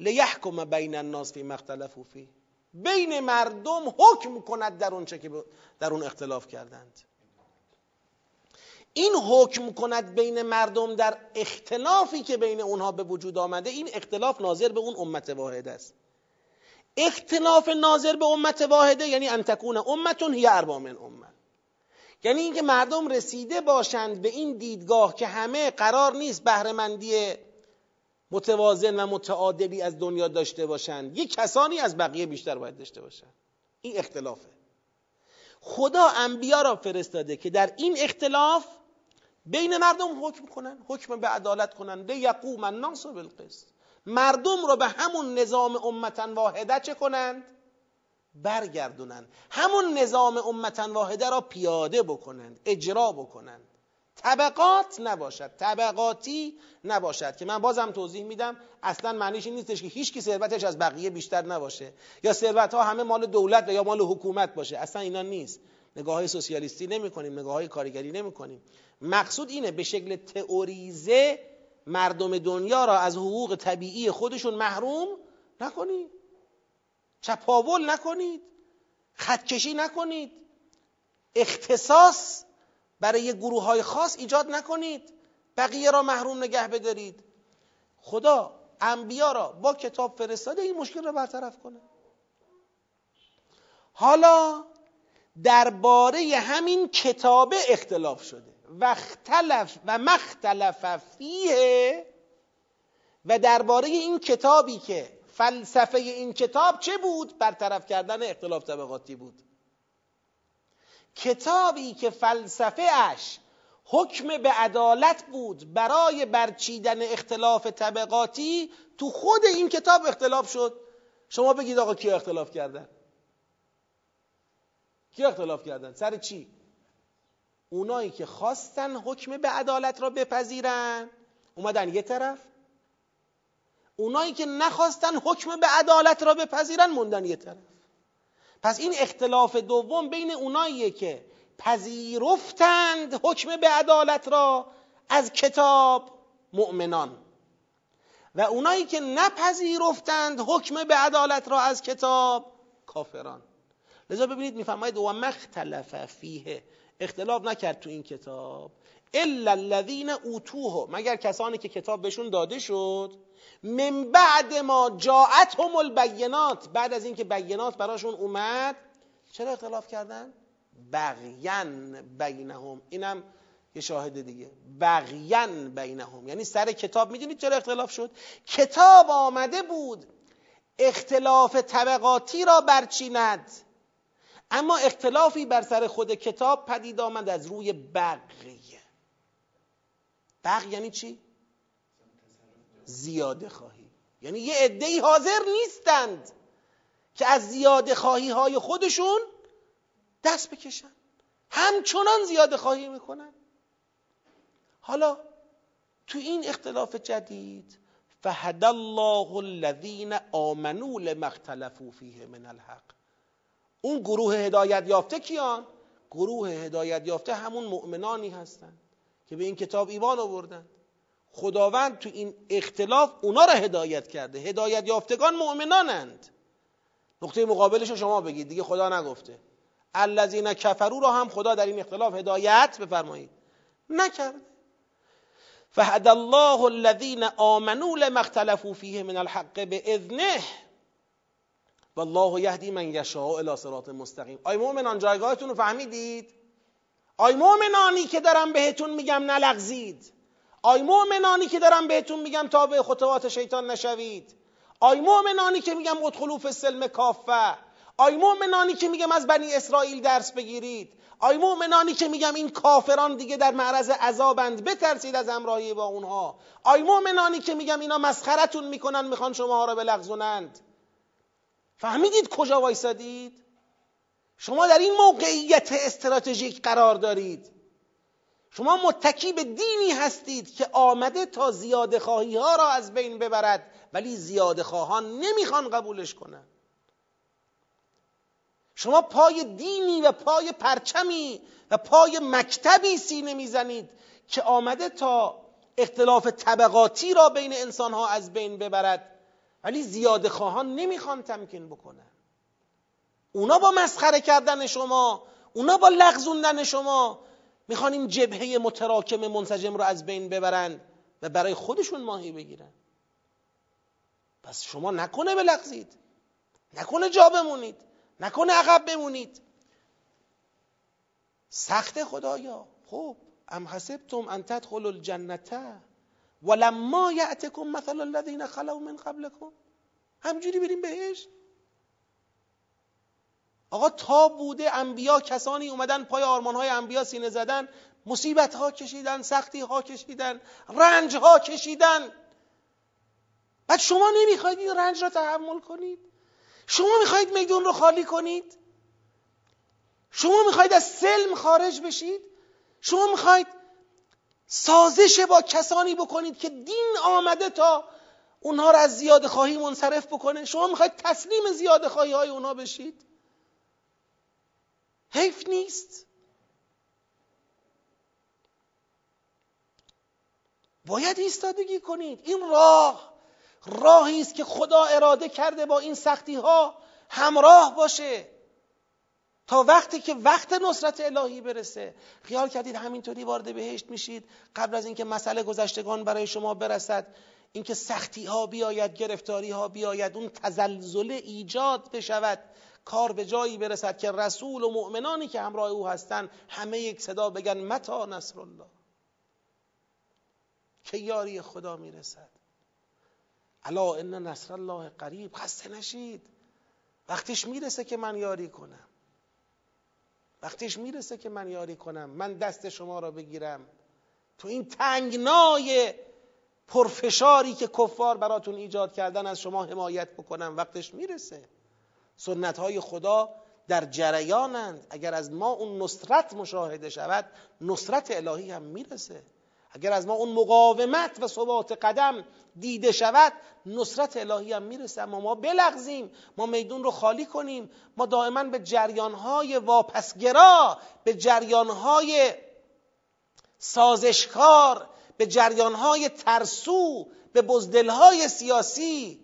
لیحکم بین الناس فی مختلفو فی بین مردم حکم کند در اون چه که در اون اختلاف کردند. این حکم کند بین مردم در اختلافی که بین اونها به وجود آمده این اختلاف ناظر به اون امت واحد است. اختلاف ناظر به امت واحده یعنی ان تکون امتون هی اربا من امه یعنی اینکه مردم رسیده باشند به این دیدگاه که همه قرار نیست بهرهمندی متوازن و متعادلی از دنیا داشته باشند. یک کسانی از بقیه بیشتر باید داشته باشند. این اختلافه. خدا انبیا را فرستاده که در این اختلاف بین مردم حکم کنن حکم به عدالت کنن. یقوم الناس بالقسط. مردم رو به همون نظام امتا واحده چه کنند؟ برگردونند. همون نظام امتا واحده را پیاده بکنند اجرا بکنند. طبقات نباشد طبقاتی نباشد. که من بازم توضیح میدم اصلا معنیش این نیستش که هیچ کی ثروتش از بقیه بیشتر نباشه. یا ثروت ها همه مال دولت و یا مال حکومت باشه. اصلا اینا نیست. نگاه های سوسیالیستی نمی کنیم نگاه های کارگری نمی کنیم مقصود اینه به شکل تئوریزه مردم دنیا را از حقوق طبیعی خودشون محروم نکنید. چپاول نکنید. خطکشی نکنید. اختصاص برای گروه های خاص ایجاد نکنید. بقیه را محروم نگه بدارید. خدا انبیا را با کتاب فرستاده این مشکل را برطرف کنه. حالا درباره همین کتاب اختلاف شده. و اختلف و مختلف فیه و درباره این کتابی که فلسفه این کتاب چه بود؟ برطرف کردن اختلاف طبقاتی بود. کتابی که فلسفه اش حکم به عدالت بود برای برچیدن اختلاف طبقاتی تو خود این کتاب اختلاف شد. شما بگید آقا کی اختلاف کردن؟ کی اختلاف کردن؟ سر چی؟ اونایی که خواستن حکم به عدالت را بپذیرن. اومدن یه طرف. اونایی که نخواستن حکم به عدالت را بپذیرن موندن یه طرف. پس این اختلاف دوم بین اوناییه که پذیرفتند حکم به عدالت را از کتاب مؤمنان. و اونایی که نپذیرفتند حکم به عدالت را از کتاب کافران. لذا ببینید میفرماید و مختلف فیه اختلاف نکرد تو این کتاب. الا الذین اوتوه مگر کسانی که کتاب بهشون داده شد. من بعد ما جاءتهم البینات بعد از اینکه بینات براشون اومد چرا اختلاف کردن؟ بغین بینهم اینم یه شاهد دیگه. بغین بینهم یعنی سر کتاب. می‌دونید چرا اختلاف شد؟ کتاب آمده بود اختلاف طبقاتی را برچیند. اما اختلافی بر سر خود کتاب پدید آمد از روی بقیه. بغ یعنی چی؟ زیاده خواهی. یعنی یه عدهای حاضر نیستند که از زیاده خواهی های خودشون دست بکشن. همچنان زیاده خواهی می‌کنن. حالا تو این اختلاف جدید فهد الله الذین آمنوا لما اختلفوا فیه من الحق. اون گروه هدایت یافته کیان؟ گروه هدایت یافته همون مؤمنانی هستند که به این کتاب ایمان آوردن. خداوند تو این اختلاف اونا را هدایت کرده. هدایت یافتگان مؤمنانند. نقطه مقابلش رو شما بگید دیگه خدا نگفته. الذین کفرو را هم خدا در این اختلاف هدایت بفرمایید. نکرده. فهد الله الذین آمنوا لما اختلفوا فیه من الحق باذنه والله یهدی من یشاء الی صراط مستقیم. آی مؤمنان جایگاهتون رو فهمیدید؟ آی مؤمنانی که دارم بهتون میگم نلغزید. آی مؤمنانی که دارم بهتون میگم تا به خطوات شیطان نشوید. ای مؤمنانی که میگم ادخلوا فی السلم کافه. ای مؤمنانی که میگم از بنی اسرائیل درس بگیرید. ای مؤمنانی که میگم این کافران دیگه در معرض عذابند بترسید از همراهی با اونها. ای مؤمنانی که میگم اینا مسخرتون می‌کنن می‌خوان شما را بلغزونند. فهمیدید کجا وایسادید؟ شما در این موقعیت استراتژیک قرار دارید. شما متکی به دینی هستید که آمده تا زیاده خواهی ها را از بین ببرد ولی زیاده خواهان نمی‌خوان قبولش کنن شما پای دینی و پای پرچمی و پای مکتبی سینه می‌زنید که آمده تا اختلاف طبقاتی را بین انسان ها از بین ببرد. ولی زیاده خواهان نمی‌خوان تمکین بکنن اونا با مسخره کردن شما اونا با لغزوندن شما می‌خوان این جبهه متراکم منسجم رو از بین ببرند و برای خودشون ماهی بگیرن. پس شما نکنه بلغزید نکنه جا بمونید. نکنه عقب بمونید. سخت خدایا. خب ام حسبتم ان تدخلوا الجنته ولما یعتکم مثل الذین خلو من قبلکم. همجوری بریم بهش. آقا تا بوده انبیا کسانی اومدن پای آرمان های انبیا سینه زدن مصیبت ها کشیدن سختی ها کشیدن رنج ها کشیدن. بعد شما نمی‌خواید این رنج را تحمل کنید؟ شما می‌خواید میدون رو خالی کنید؟ شما می‌خواید از سلم خارج بشید؟ شما می‌خواید سازش با کسانی بکنید که دین آمده تا اونها را از زیاده خواهی منصرف بکنه. شما می‌خواید تسلیم زیاده خواهی های اونها بشید. حیف نیست. باید ایستادگی کنید. این راه راهی است که خدا اراده کرده با این سختی ها همراه باشه. تا وقتی که وقت نصرت الهی برسه. خیال کردید همینطوری وارد بهشت میشید؟ قبل از اینکه مسئله گذشتگان برای شما برسد اینکه سختی ها بیاید گرفتاری ها بیاید اون تزلزل ایجاد بشود کار به جایی برسد که رسول و مؤمنانی که همراه او هستند همه یک صدا بگن متا نصر الله که یاری خدا می‌رسد. الا ان نصر الله قریب. خسته نشید. وقتش می‌رسه که من یاری کنم. وقتش می‌رسه که من یاری کنم من دست شما را بگیرم. تو این تنگنای پرفشاری که کفار براتون ایجاد کردن از شما حمایت بکنم وقتش می‌رسه. سنت های خدا در جریانند. اگر از ما اون نصرت مشاهده شود نصرت الهی هم می‌رسه. اگر از ما اون مقاومت و ثبات قدم دیده شود نصرت الهی هم می‌رسه. اما ما بلغزیم ما میدون رو خالی کنیم. ما دائما به جریانهای واپسگرا به جریانهای سازشکار به جریانهای ترسو به بزدلهای سیاسی.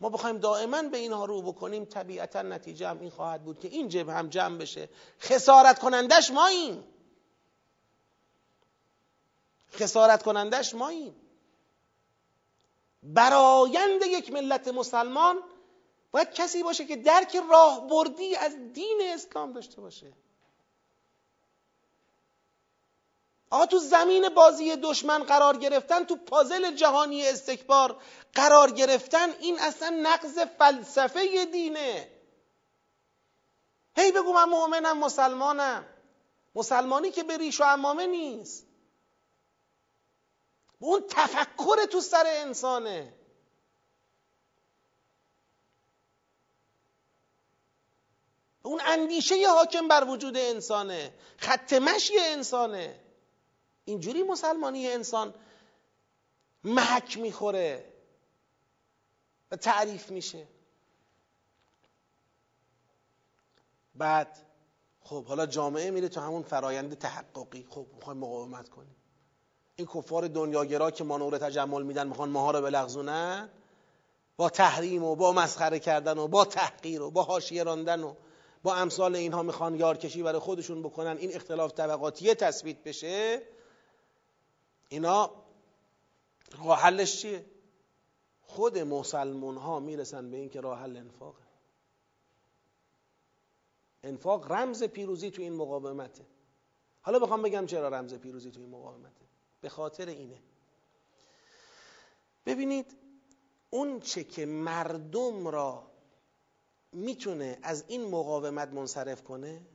ما بخوایم دائما به اینها رو بکنیم. طبیعتا نتیجه هم این خواهد بود که این جبه هم جمع بشه. خسارت کنندش ماییم. خسارت کنندش ماییم برایند یک ملت مسلمان باید کسی باشه که درک راه بردی از دین اسلام داشته باشه. آقا تو زمین بازی دشمن قرار گرفتن تو پازل جهانی استکبار قرار گرفتن این اصلا نقض فلسفه دینه. هی بگو من مؤمنم مسلمانم. مسلمانی که به ریش و امامه نیست. اون تفکر تو سر انسانه. اون اندیشه حاکم بر وجود انسانه. خط مشی انسانه. اینجوری مسلمانی انسان محک می‌خوره. و تعریف میشه. بعد خب حالا جامعه میره تو همون فرایند تحققی. خب می‌خوایم مقاومت کنیم. این کفار دنیاگرا که ما نور تجمل میدن می‌خوان ماها رو بلغزونن؟ با تحریم و با مسخره کردن و با تحقیر و با حاشیه راندن و با امثال اینها می‌خوان یارکشی برای خودشون بکنن این اختلاف طبقاتی تثبیت بشه؟ اینا راه حلش چیه؟ خود مسلمون ها می‌رسن به این که راه حل انفاقه. انفاق رمز پیروزی تو این مقاومته. حالا بخوام بگم چرا رمز پیروزی تو این مقاومته. به خاطر اینه ببینید اون چه که مردم را می‌تونه از این مقاومت منصرف کنه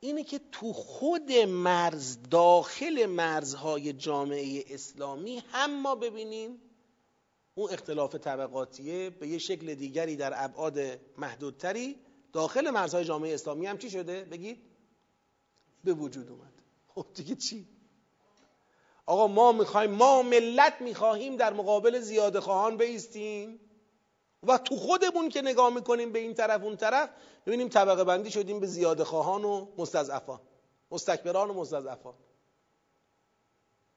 اینه که تو خود مرز داخل مرزهای جامعه اسلامی هم ما ببینیم اون اختلاف طبقاتیه به یه شکل دیگری در ابعاد محدودتری داخل مرزهای جامعه اسلامی هم چی شده؟ بگید به وجود اومد خب دیگه چی؟ آقا ما می‌خوایم ما ملت می‌خواهیم در مقابل زیاده خواهان بیستیم. و تو خودمون که نگاه می‌کنیم به این طرف اون طرف ببینیم طبقه بندی شدیم به زیاده خواهان و مستضعفان. مستکبران و مستضعفان.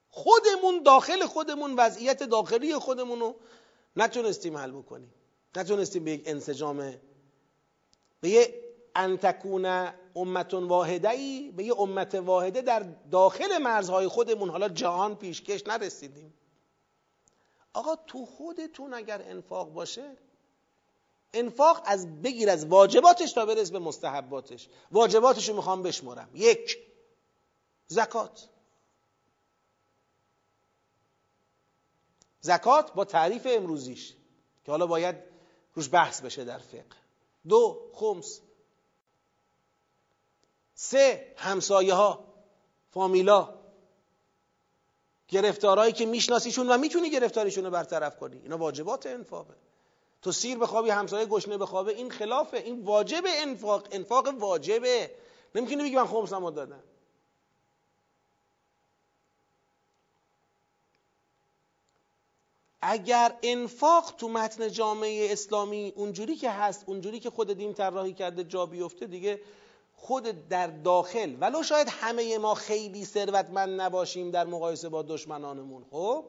خودمون داخل خودمون وضعیت داخلی خودمون رو نتونستیم حل بکنیم. نتونستیم به یک انسجام به یه انتکون امتون واحده ای به یه امت واحده در داخل مرزهای خودمون حالا جهان پیشکش نرسیدیم. آقا تو خودتون اگر انفاق باشه انفاق از بگیر از واجباتش تا برس به مستحباتش. واجباتش رو می‌خوام بشمرم یک زکات. زکات با تعریف امروزیش که حالا باید روش بحث بشه در فقه. دو خمس. سه همسایه ها فامیلا گرفتارهایی که میشناسیشون و می‌تونی گرفتاریشون رو برطرف کنی. اینا واجبات انفاقه تو سیر بخوابی همسایه گشنه بخوابه این خلافه این واجب انفاق انفاق واجبه. نمی‌تونی بگی من خمسمو دادم. اگر انفاق تو متن جامعه اسلامی اونجوری که هست اونجوری که خود دین طراحی کرده جا بیفته دیگه خود در داخل. ولو شاید همه ما خیلی ثروتمند نباشیم در مقایسه با دشمنانمون خب؟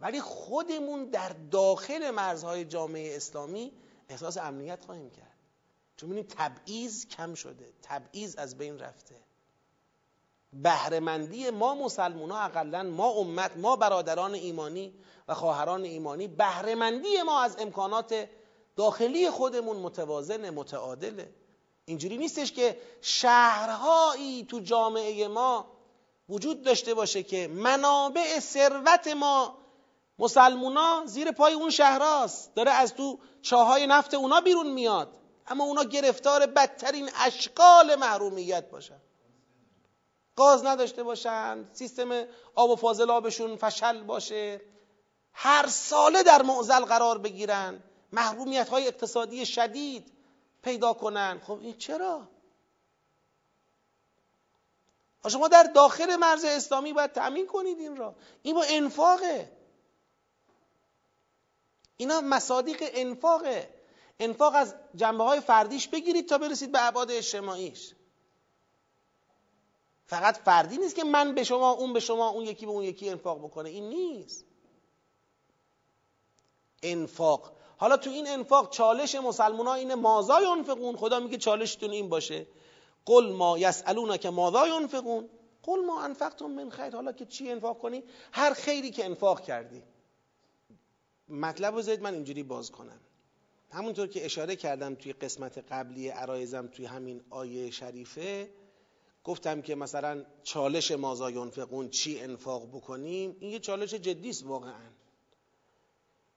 ولی خودمون در داخل مرزهای جامعه اسلامی احساس امنیت خواهیم کرد. چون می‌بینیم تبعیض کم شده تبعیض از بین رفته. بهرهمندی ما مسلمان ها اقلا ما امت ما برادران ایمانی و خواهران ایمانی بهرهمندی ما از امکانات داخلی خودمون متوازن متعادله. اینجوری نیستش که شهرهایی تو جامعه ما وجود داشته باشه که منابع ثروت ما مسلمونا زیر پای اون شهراست. داره از تو چاهای نفت اونا بیرون میاد. اما اونا گرفتار بدترین اشکال محرومیت باشن. گاز نداشته باشن سیستم آب و فاضلابشون فشل باشه. هر ساله در معزل قرار بگیرن. محرومیت های اقتصادی شدید. پیدا کنن. خب این چرا؟ شما در داخل مرز اسلامی باید تأمین کنید این را. این با انفاقه. اینا مصادیق انفاقه. انفاق از جنبه های فردیش بگیرید تا برسید به عباد اجتماعیش. فقط فردی نیست که من به شما اون به شما اون یکی به اون یکی انفاق بکنه. این نیست. انفاق حالا تو این انفاق چالش مسلمان ها اینه مازا ینفقون خدا میگه چالشتون این باشه. قل ما یسالون که ماذا ینفقون قل ما انفقتم من خیر. حالا که چی انفاق کنی؟ هر خیری که انفاق کردی. مطلب رو زید من اینجوری باز کنم. همونطور که اشاره کردم توی قسمت قبلی عرایزم توی همین آیه شریفه گفتم که مثلا چالش مازا ینفقون چی انفاق بکنیم؟ این یه چالش جدی است واقعا.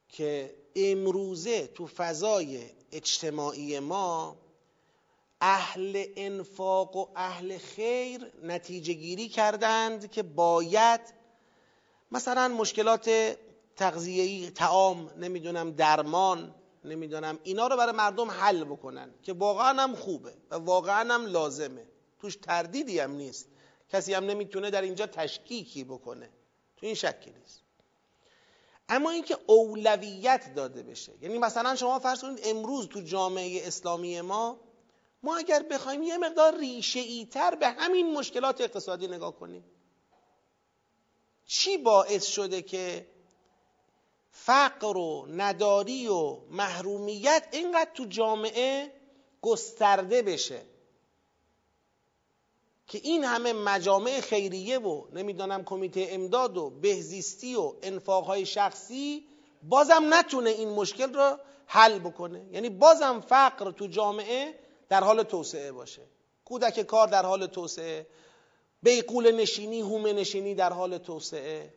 که امروزه تو فضای اجتماعی ما اهل انفاق و اهل خیر نتیجه گیری کردند که باید مثلا مشکلات تغذیه‌ای تعام نمی‌دونم درمان نمی‌دونم اینا رو برای مردم حل بکنن که واقعا هم خوبه و واقعا هم لازمه. توش تردیدی هم نیست. کسی هم نمی‌تونه در اینجا تشکیکی بکنه. تو این شکی نیست. اما اینکه اولویت داده بشه. یعنی مثلا شما فرض کنید امروز تو جامعه اسلامی ما ما اگر بخوایم یه مقدار ریشه ای تر به همین مشکلات اقتصادی نگاه کنیم. چی باعث شده که فقر و نداری و محرومیت اینقدر تو جامعه گسترده بشه؟ که این همه مجامع خیریه و نمی‌دانم کمیته امداد و بهزیستی و انفاقهای شخصی بازم نتونه این مشکل رو حل بکنه. یعنی بازم فقر تو جامعه در حال توسعه باشه. کودک کار در حال توسعه بیقول نشینی هومه نشینی در حال توسعه.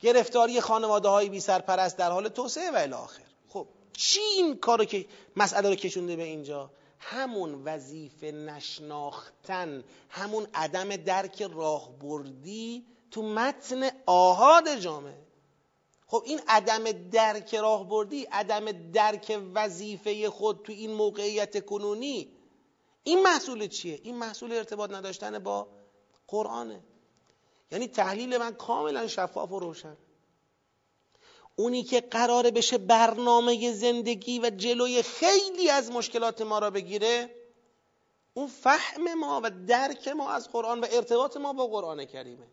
گرفتاری خانواده های بی سرپرست در حال توسعه و الاخر خب چی این کارو که مسئله رو کشونده به اینجا؟ همون وظیفه نشناختن همون عدم درک راهبردی تو متن آهاد جامعه. خب این عدم درک راهبردی عدم درک وظیفه خود تو این موقعیت کنونی این محصول چیه؟ این محصول ارتباط نداشتن با قرآنه. یعنی تحلیل من کاملا شفاف و روشن. اونی که قراره بشه برنامه زندگی و جلوی خیلی از مشکلات ما را بگیره اون فهم ما و درک ما از قرآن و ارتباط ما با قرآن کریمه.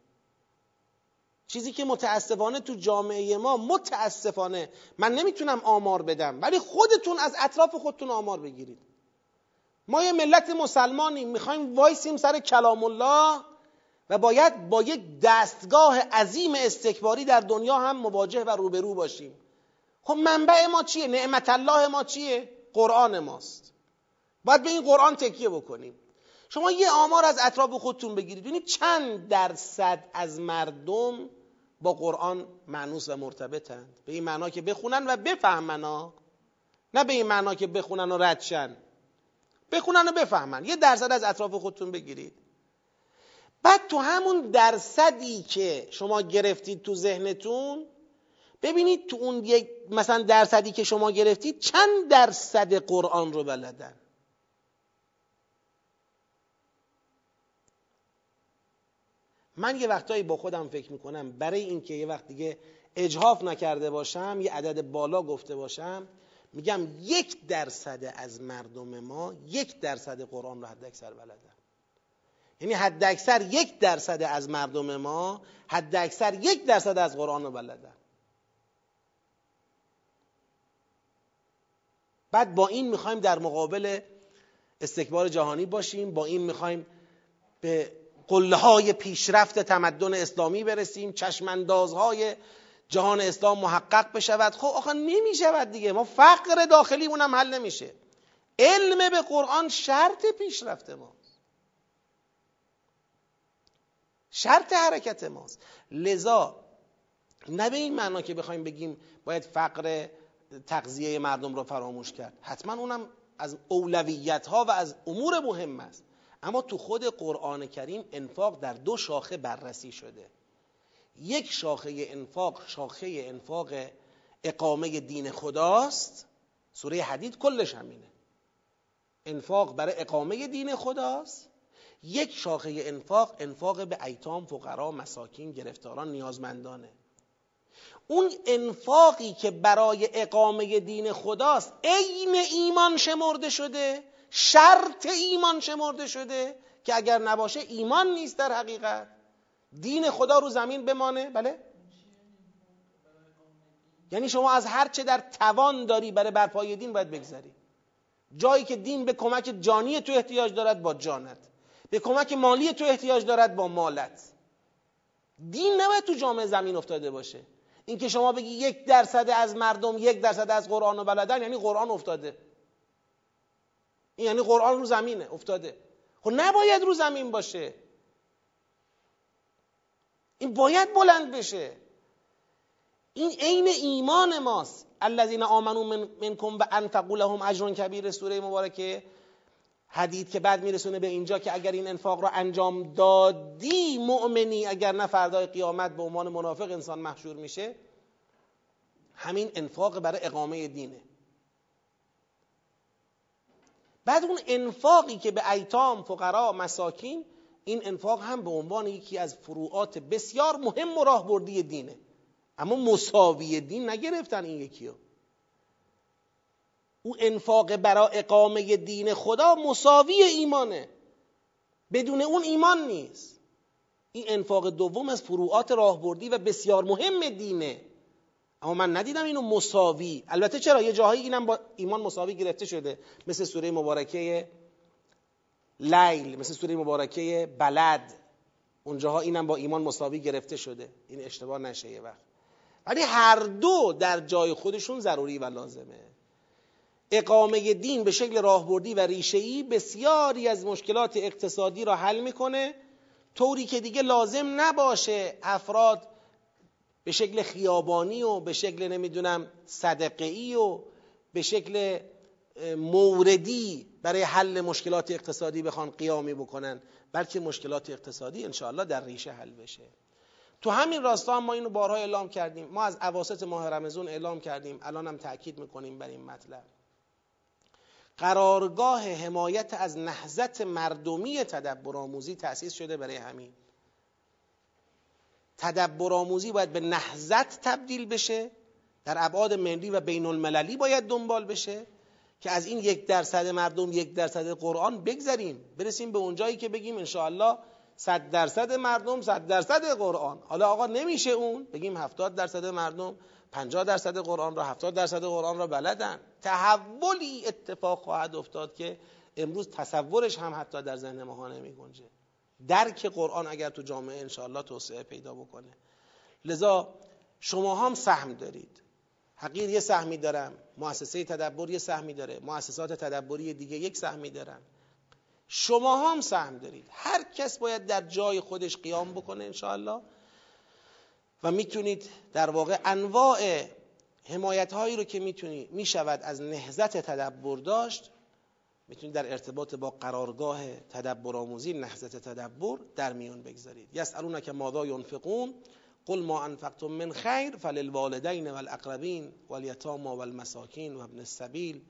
چیزی که متاسفانه تو جامعه ما متاسفانه من نمی‌تونم آمار بدم ولی خودتون از اطراف خودتون آمار بگیرید. ما یه ملت مسلمانیم می‌خوایم وایسیم سر کلام الله و باید با یک دستگاه عظیم استکباری در دنیا هم مواجه و روبرو باشیم. خب منبع ما چیه؟ نعمت الله ما چیه؟ قرآن ماست. باید به این قرآن تکیه بکنیم. شما یه آمار از اطراف خودتون بگیرید. ببینید چند درصد از مردم با قرآن معنوس و مرتبطند به این معنا که بخونن و بفهمن نه به این معنا که بخونن و ردشن بخونن و بفهمن. یه درصد از اطراف خودتون بگیرید. بعد تو همون درصدی که شما گرفتید تو ذهنتون ببینید تو اون یک مثلا درصدی که شما گرفتید چند درصد قرآن رو بلدن؟ من یه وقتایی با خودم فکر می‌کنم برای اینکه یه وقت دیگه اجهاف نکرده باشم یه عدد بالا گفته باشم میگم یک درصد از مردم ما یک درصد قرآن رو حد اکثر بلدن. یعنی حد اکثر یک درصد از مردم ما حد اکثر یک درصد از قرآن رو بلدن. بعد با این می‌خوایم در مقابل استکبار جهانی باشیم با این می‌خوایم به قله های پیشرفت تمدن اسلامی برسیم چشماندازهای جهان اسلام محقق بشود. خب آخه نمی‌شود دیگه. ما فقر داخلی اونم حل نمیشه. علم به قرآن شرط پیشرفت ما. شرط حرکت ماست. لذا نه به این معنا که بخوایم بگیم باید فقر تغذیه مردم رو فراموش کرد. حتما اونم از اولویت ها و از امور مهم است. اما تو خود قرآن کریم انفاق در دو شاخه بررسی شده. یک شاخه انفاق شاخه انفاق اقامه دین خداست. سوره حدید کلش همینه. انفاق برای اقامه دین خداست. یک شاخه انفاق انفاق به ایتام فقرا مساکین گرفتاران نیازمندانه. اون انفاقی که برای اقامه دین خداست عین ایمان شمرده شده شرط ایمان شمرده شده که اگر نباشه ایمان نیست در حقیقت. دین خدا رو زمین بمانه بله؟ یعنی شما از هر چه در توان داری برای برپای دین باید بگذری. جایی که دین به کمک جانی تو احتیاج دارد با جانت. به کمک مالی تو احتیاج دارد با مالت. دین نباید تو جامعه زمین افتاده باشه. اینکه شما بگی یک درصد از مردم یک درصد از قرآن و بلدن یعنی قرآن افتاده. این یعنی قرآن رو زمینه افتاده. خب نباید رو زمین باشه. این باید بلند بشه. این عین ایمان ماست. الذین آمنوا من منکم و انفقوا لهم اجر کبیر سوره مبارکه. حدید که بعد میرسونه به اینجا که اگر این انفاق رو انجام دادی مؤمنی اگر نه فردای قیامت به عنوان منافق انسان محشور میشه همین انفاق برای اقامه دینه. بعد اون انفاقی که به ایتام فقرا مساکین این انفاق هم به عنوان یکی از فروعات بسیار مهم و راهبردی دینه. اما مساوی دین نگرفتن این یکی رو او انفاق برای اقامه دین خدا مساوی ایمانه. بدون اون ایمان نیست. این انفاق دوم از فروعات راهبردی و بسیار مهم دینه. اما من ندیدم اینو مساوی. البته چرا؟ یه جاهایی اینم با ایمان مساوی گرفته شده. مثل سوره مبارکه لیل مثل سوره مبارکه بلد. اونجاها اینم با ایمان مساوی گرفته شده. این اشتباه نشه یه وقت. ولی هر دو در جای خودشون ضروری و لازمه. اقامه دین به شکل راهبردی و ریشه‌ای بسیاری از مشکلات اقتصادی را حل می‌کنه طوری که دیگه لازم نباشه افراد به شکل خیابانی و به شکل نمی‌دونم صدقه‌ای و به شکل موردی برای حل مشکلات اقتصادی بخوان قیامی بکنن بلکه مشکلات اقتصادی انشاءالله در ریشه حل بشه. تو همین راستا هم ما اینو بارها اعلام کردیم. ما از اواسط ماه رمزون اعلام کردیم. الان هم تاکید می‌کنیم بر این مطلب. قرارگاه حمایت از نهزت مردمی تدبر آموزی تأسیس شده برای همین. تدبر آموزی باید به نهزت تبدیل بشه. در ابعاد ملی و بین المللی باید دنبال بشه که از این یک درصد مردم یک درصد قرآن بگذریم. برسیم به اونجایی که بگیم انشاءالله صد درصد مردم صد درصد قرآن. حالا آقا نمیشه اون؟ بگیم هفتاد درصد مردم پنجاه درصد قرآن را هفتاد درصد قرآن را بلدن. تحولی اتفاق خواهد افتاد که امروز تصورش هم حتی در ذهن ماها نمی گنجه درک قرآن اگر تو جامعه انشاءالله توسعه پیدا بکنه. لذا شما هم سهم دارید. حقیر یه سهمی دارم مؤسسه تدبر یه سهمی داره مؤسسات تدبری دیگه یک سهمی دارن. شما هم سهم دارید. هر کس باید در جای خودش قیام بکنه انشاءالله. و می‌تونید در واقع انواع حمایت هایی رو که می‌تونی می‌شود از نهزت تدبر داشت می‌تونید در ارتباط با قرارگاه تدبر آموزی نهزت تدبر در میون بگذارید. یسالون که ماذا ینفقون؟ قل ما انفقتم من خیر فللوالدین والاقربین والیتاما والمساکین و ابن السبیل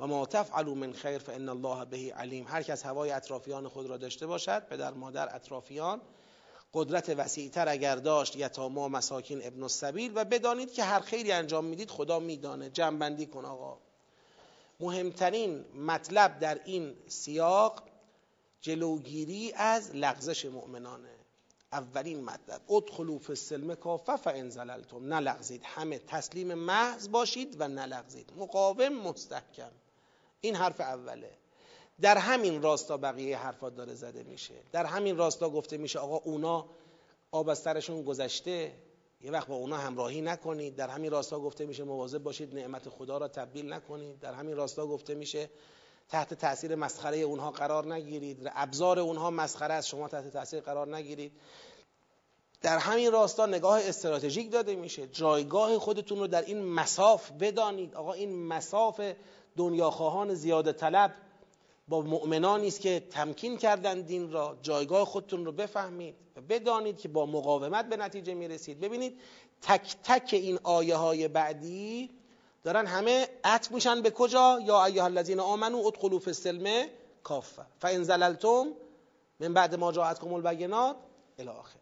و ما تفعلوا من خیر فان الله به علیم. هر کس هوای اطرافیان خود را داشته باشد پدر مادر اطرافیان قدرت وسیعتر اگر داشت یتاما مساکین ابن السبیل و بدانید که هر خیری انجام می‌دید خدا میدانه. جنبندی کن آقا. مهمترین مطلب در این سیاق جلوگیری از لغزش مؤمنانه. اولین مطلب ادخلوا فی السلم کافه فان نلغزید. همه تسلیم محض باشید و نلغزید. مقاوم مستحکم. این حرف اوله. در همین راستا بقیه حرفات داره زده میشه. در همین راستا گفته میشه آقا اونا آب از سرشون گذشته یه وقت با اونا همراهی نکنید. در همین راستا گفته میشه مواظب باشید نعمت خدا را تبدیل نکنید. در همین راستا گفته میشه تحت تاثیر مسخره اونها قرار نگیرید. ابزار اونها مسخره است شما تحت تاثیر قرار نگیرید. در همین راستا نگاه استراتژیک داده میشه. جایگاه خودتون رو در این مساف بدانید. آقا این مساف دنیاخواهان زیاده طلب با مؤمنانی است که تمکین کردن دین را جایگاه خودتون رو بفهمید و بدانید که با مقاومت به نتیجه می‌رسید. ببینید تک تک این آیه های بعدی دارن همه عطف میشن به کجا؟ یا ایها الذین آمنو ادخلوا فی السلم کافه فان زللتم من بعد ما جاءتکم البینات الی آخر.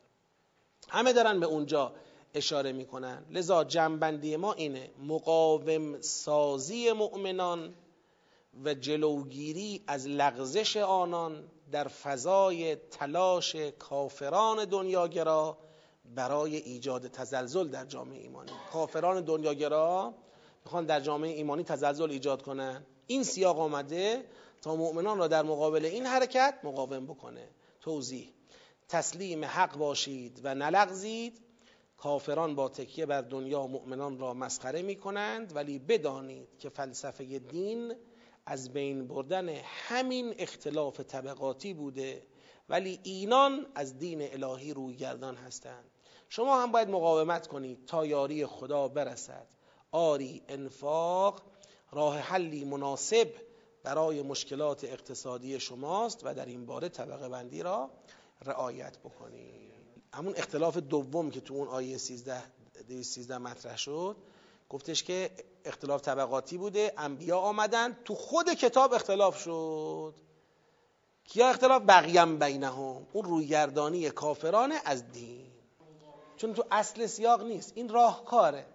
همه دارن به اونجا اشاره می‌کنن. لذا جنبندی ما اینه مقاوم سازی مؤمنان و جلوگیری از لغزش آنان در فضای تلاش کافران دنیاگرا برای ایجاد تزلزل در جامعه ایمانی. کافران دنیاگرا می‌خوان در جامعه ایمانی تزلزل ایجاد کنن. این سیاق آمده تا مؤمنان را در مقابل این حرکت مقاوم بکنه. توضیح تسلیم حق باشید و نلغزید. کافران با تکیه بر دنیا مؤمنان را مسخره می کنند ولی بدانید که فلسفه دین از بین بردن همین اختلاف طبقاتی بوده ولی اینان از دین الهی روی گردان هستند. شما هم باید مقاومت کنید تا یاری خدا برسد. آری انفاق راه حلی مناسب برای مشکلات اقتصادی شماست و در این باره طبقه بندی را رعایت بکنید. همون اختلاف دوم که تو اون آیه 13 13 مطرح شد گفتش که اختلاف طبقاتی بوده انبیا آمدن تو خود کتاب اختلاف شد. کیا اختلاف؟ بقیم بینهم. اون رویگردانی کافران از دین. چون تو اصل سیاق نیست. این راهکاره.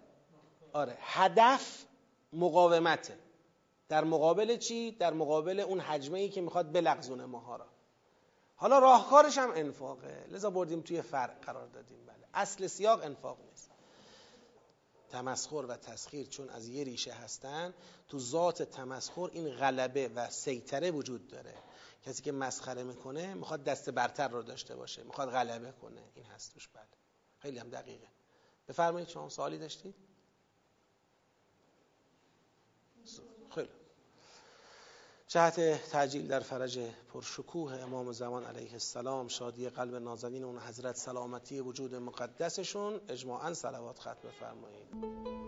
آره هدف مقاومته. در مقابل چی؟ در مقابل اون حجمه ای که می‌خواد بلغزونه ماها را. حالا راهکارش هم انفاقه. لذا بردیم توی فرق قرار دادیم. بله. اصل سیاق انفاق نیست. تمسخر و تسخیر چون از یه ریشه هستن تو ذات تمسخر این غلبه و سیطره وجود داره. کسی که مسخره می‌کنه می‌خواد دست برتر رو داشته باشه می‌خواد غلبه کنه. این هست توش بله. خیلی هم دقیقه. بفرمایید شما سوالی داشتید؟ جهت تعجیل در فرج پرشکوه امام زمان علیه السلام شادی قلب نازنین اون حضرت سلامتی وجود مقدسشون اجماعا صلوات ختم بفرمایید.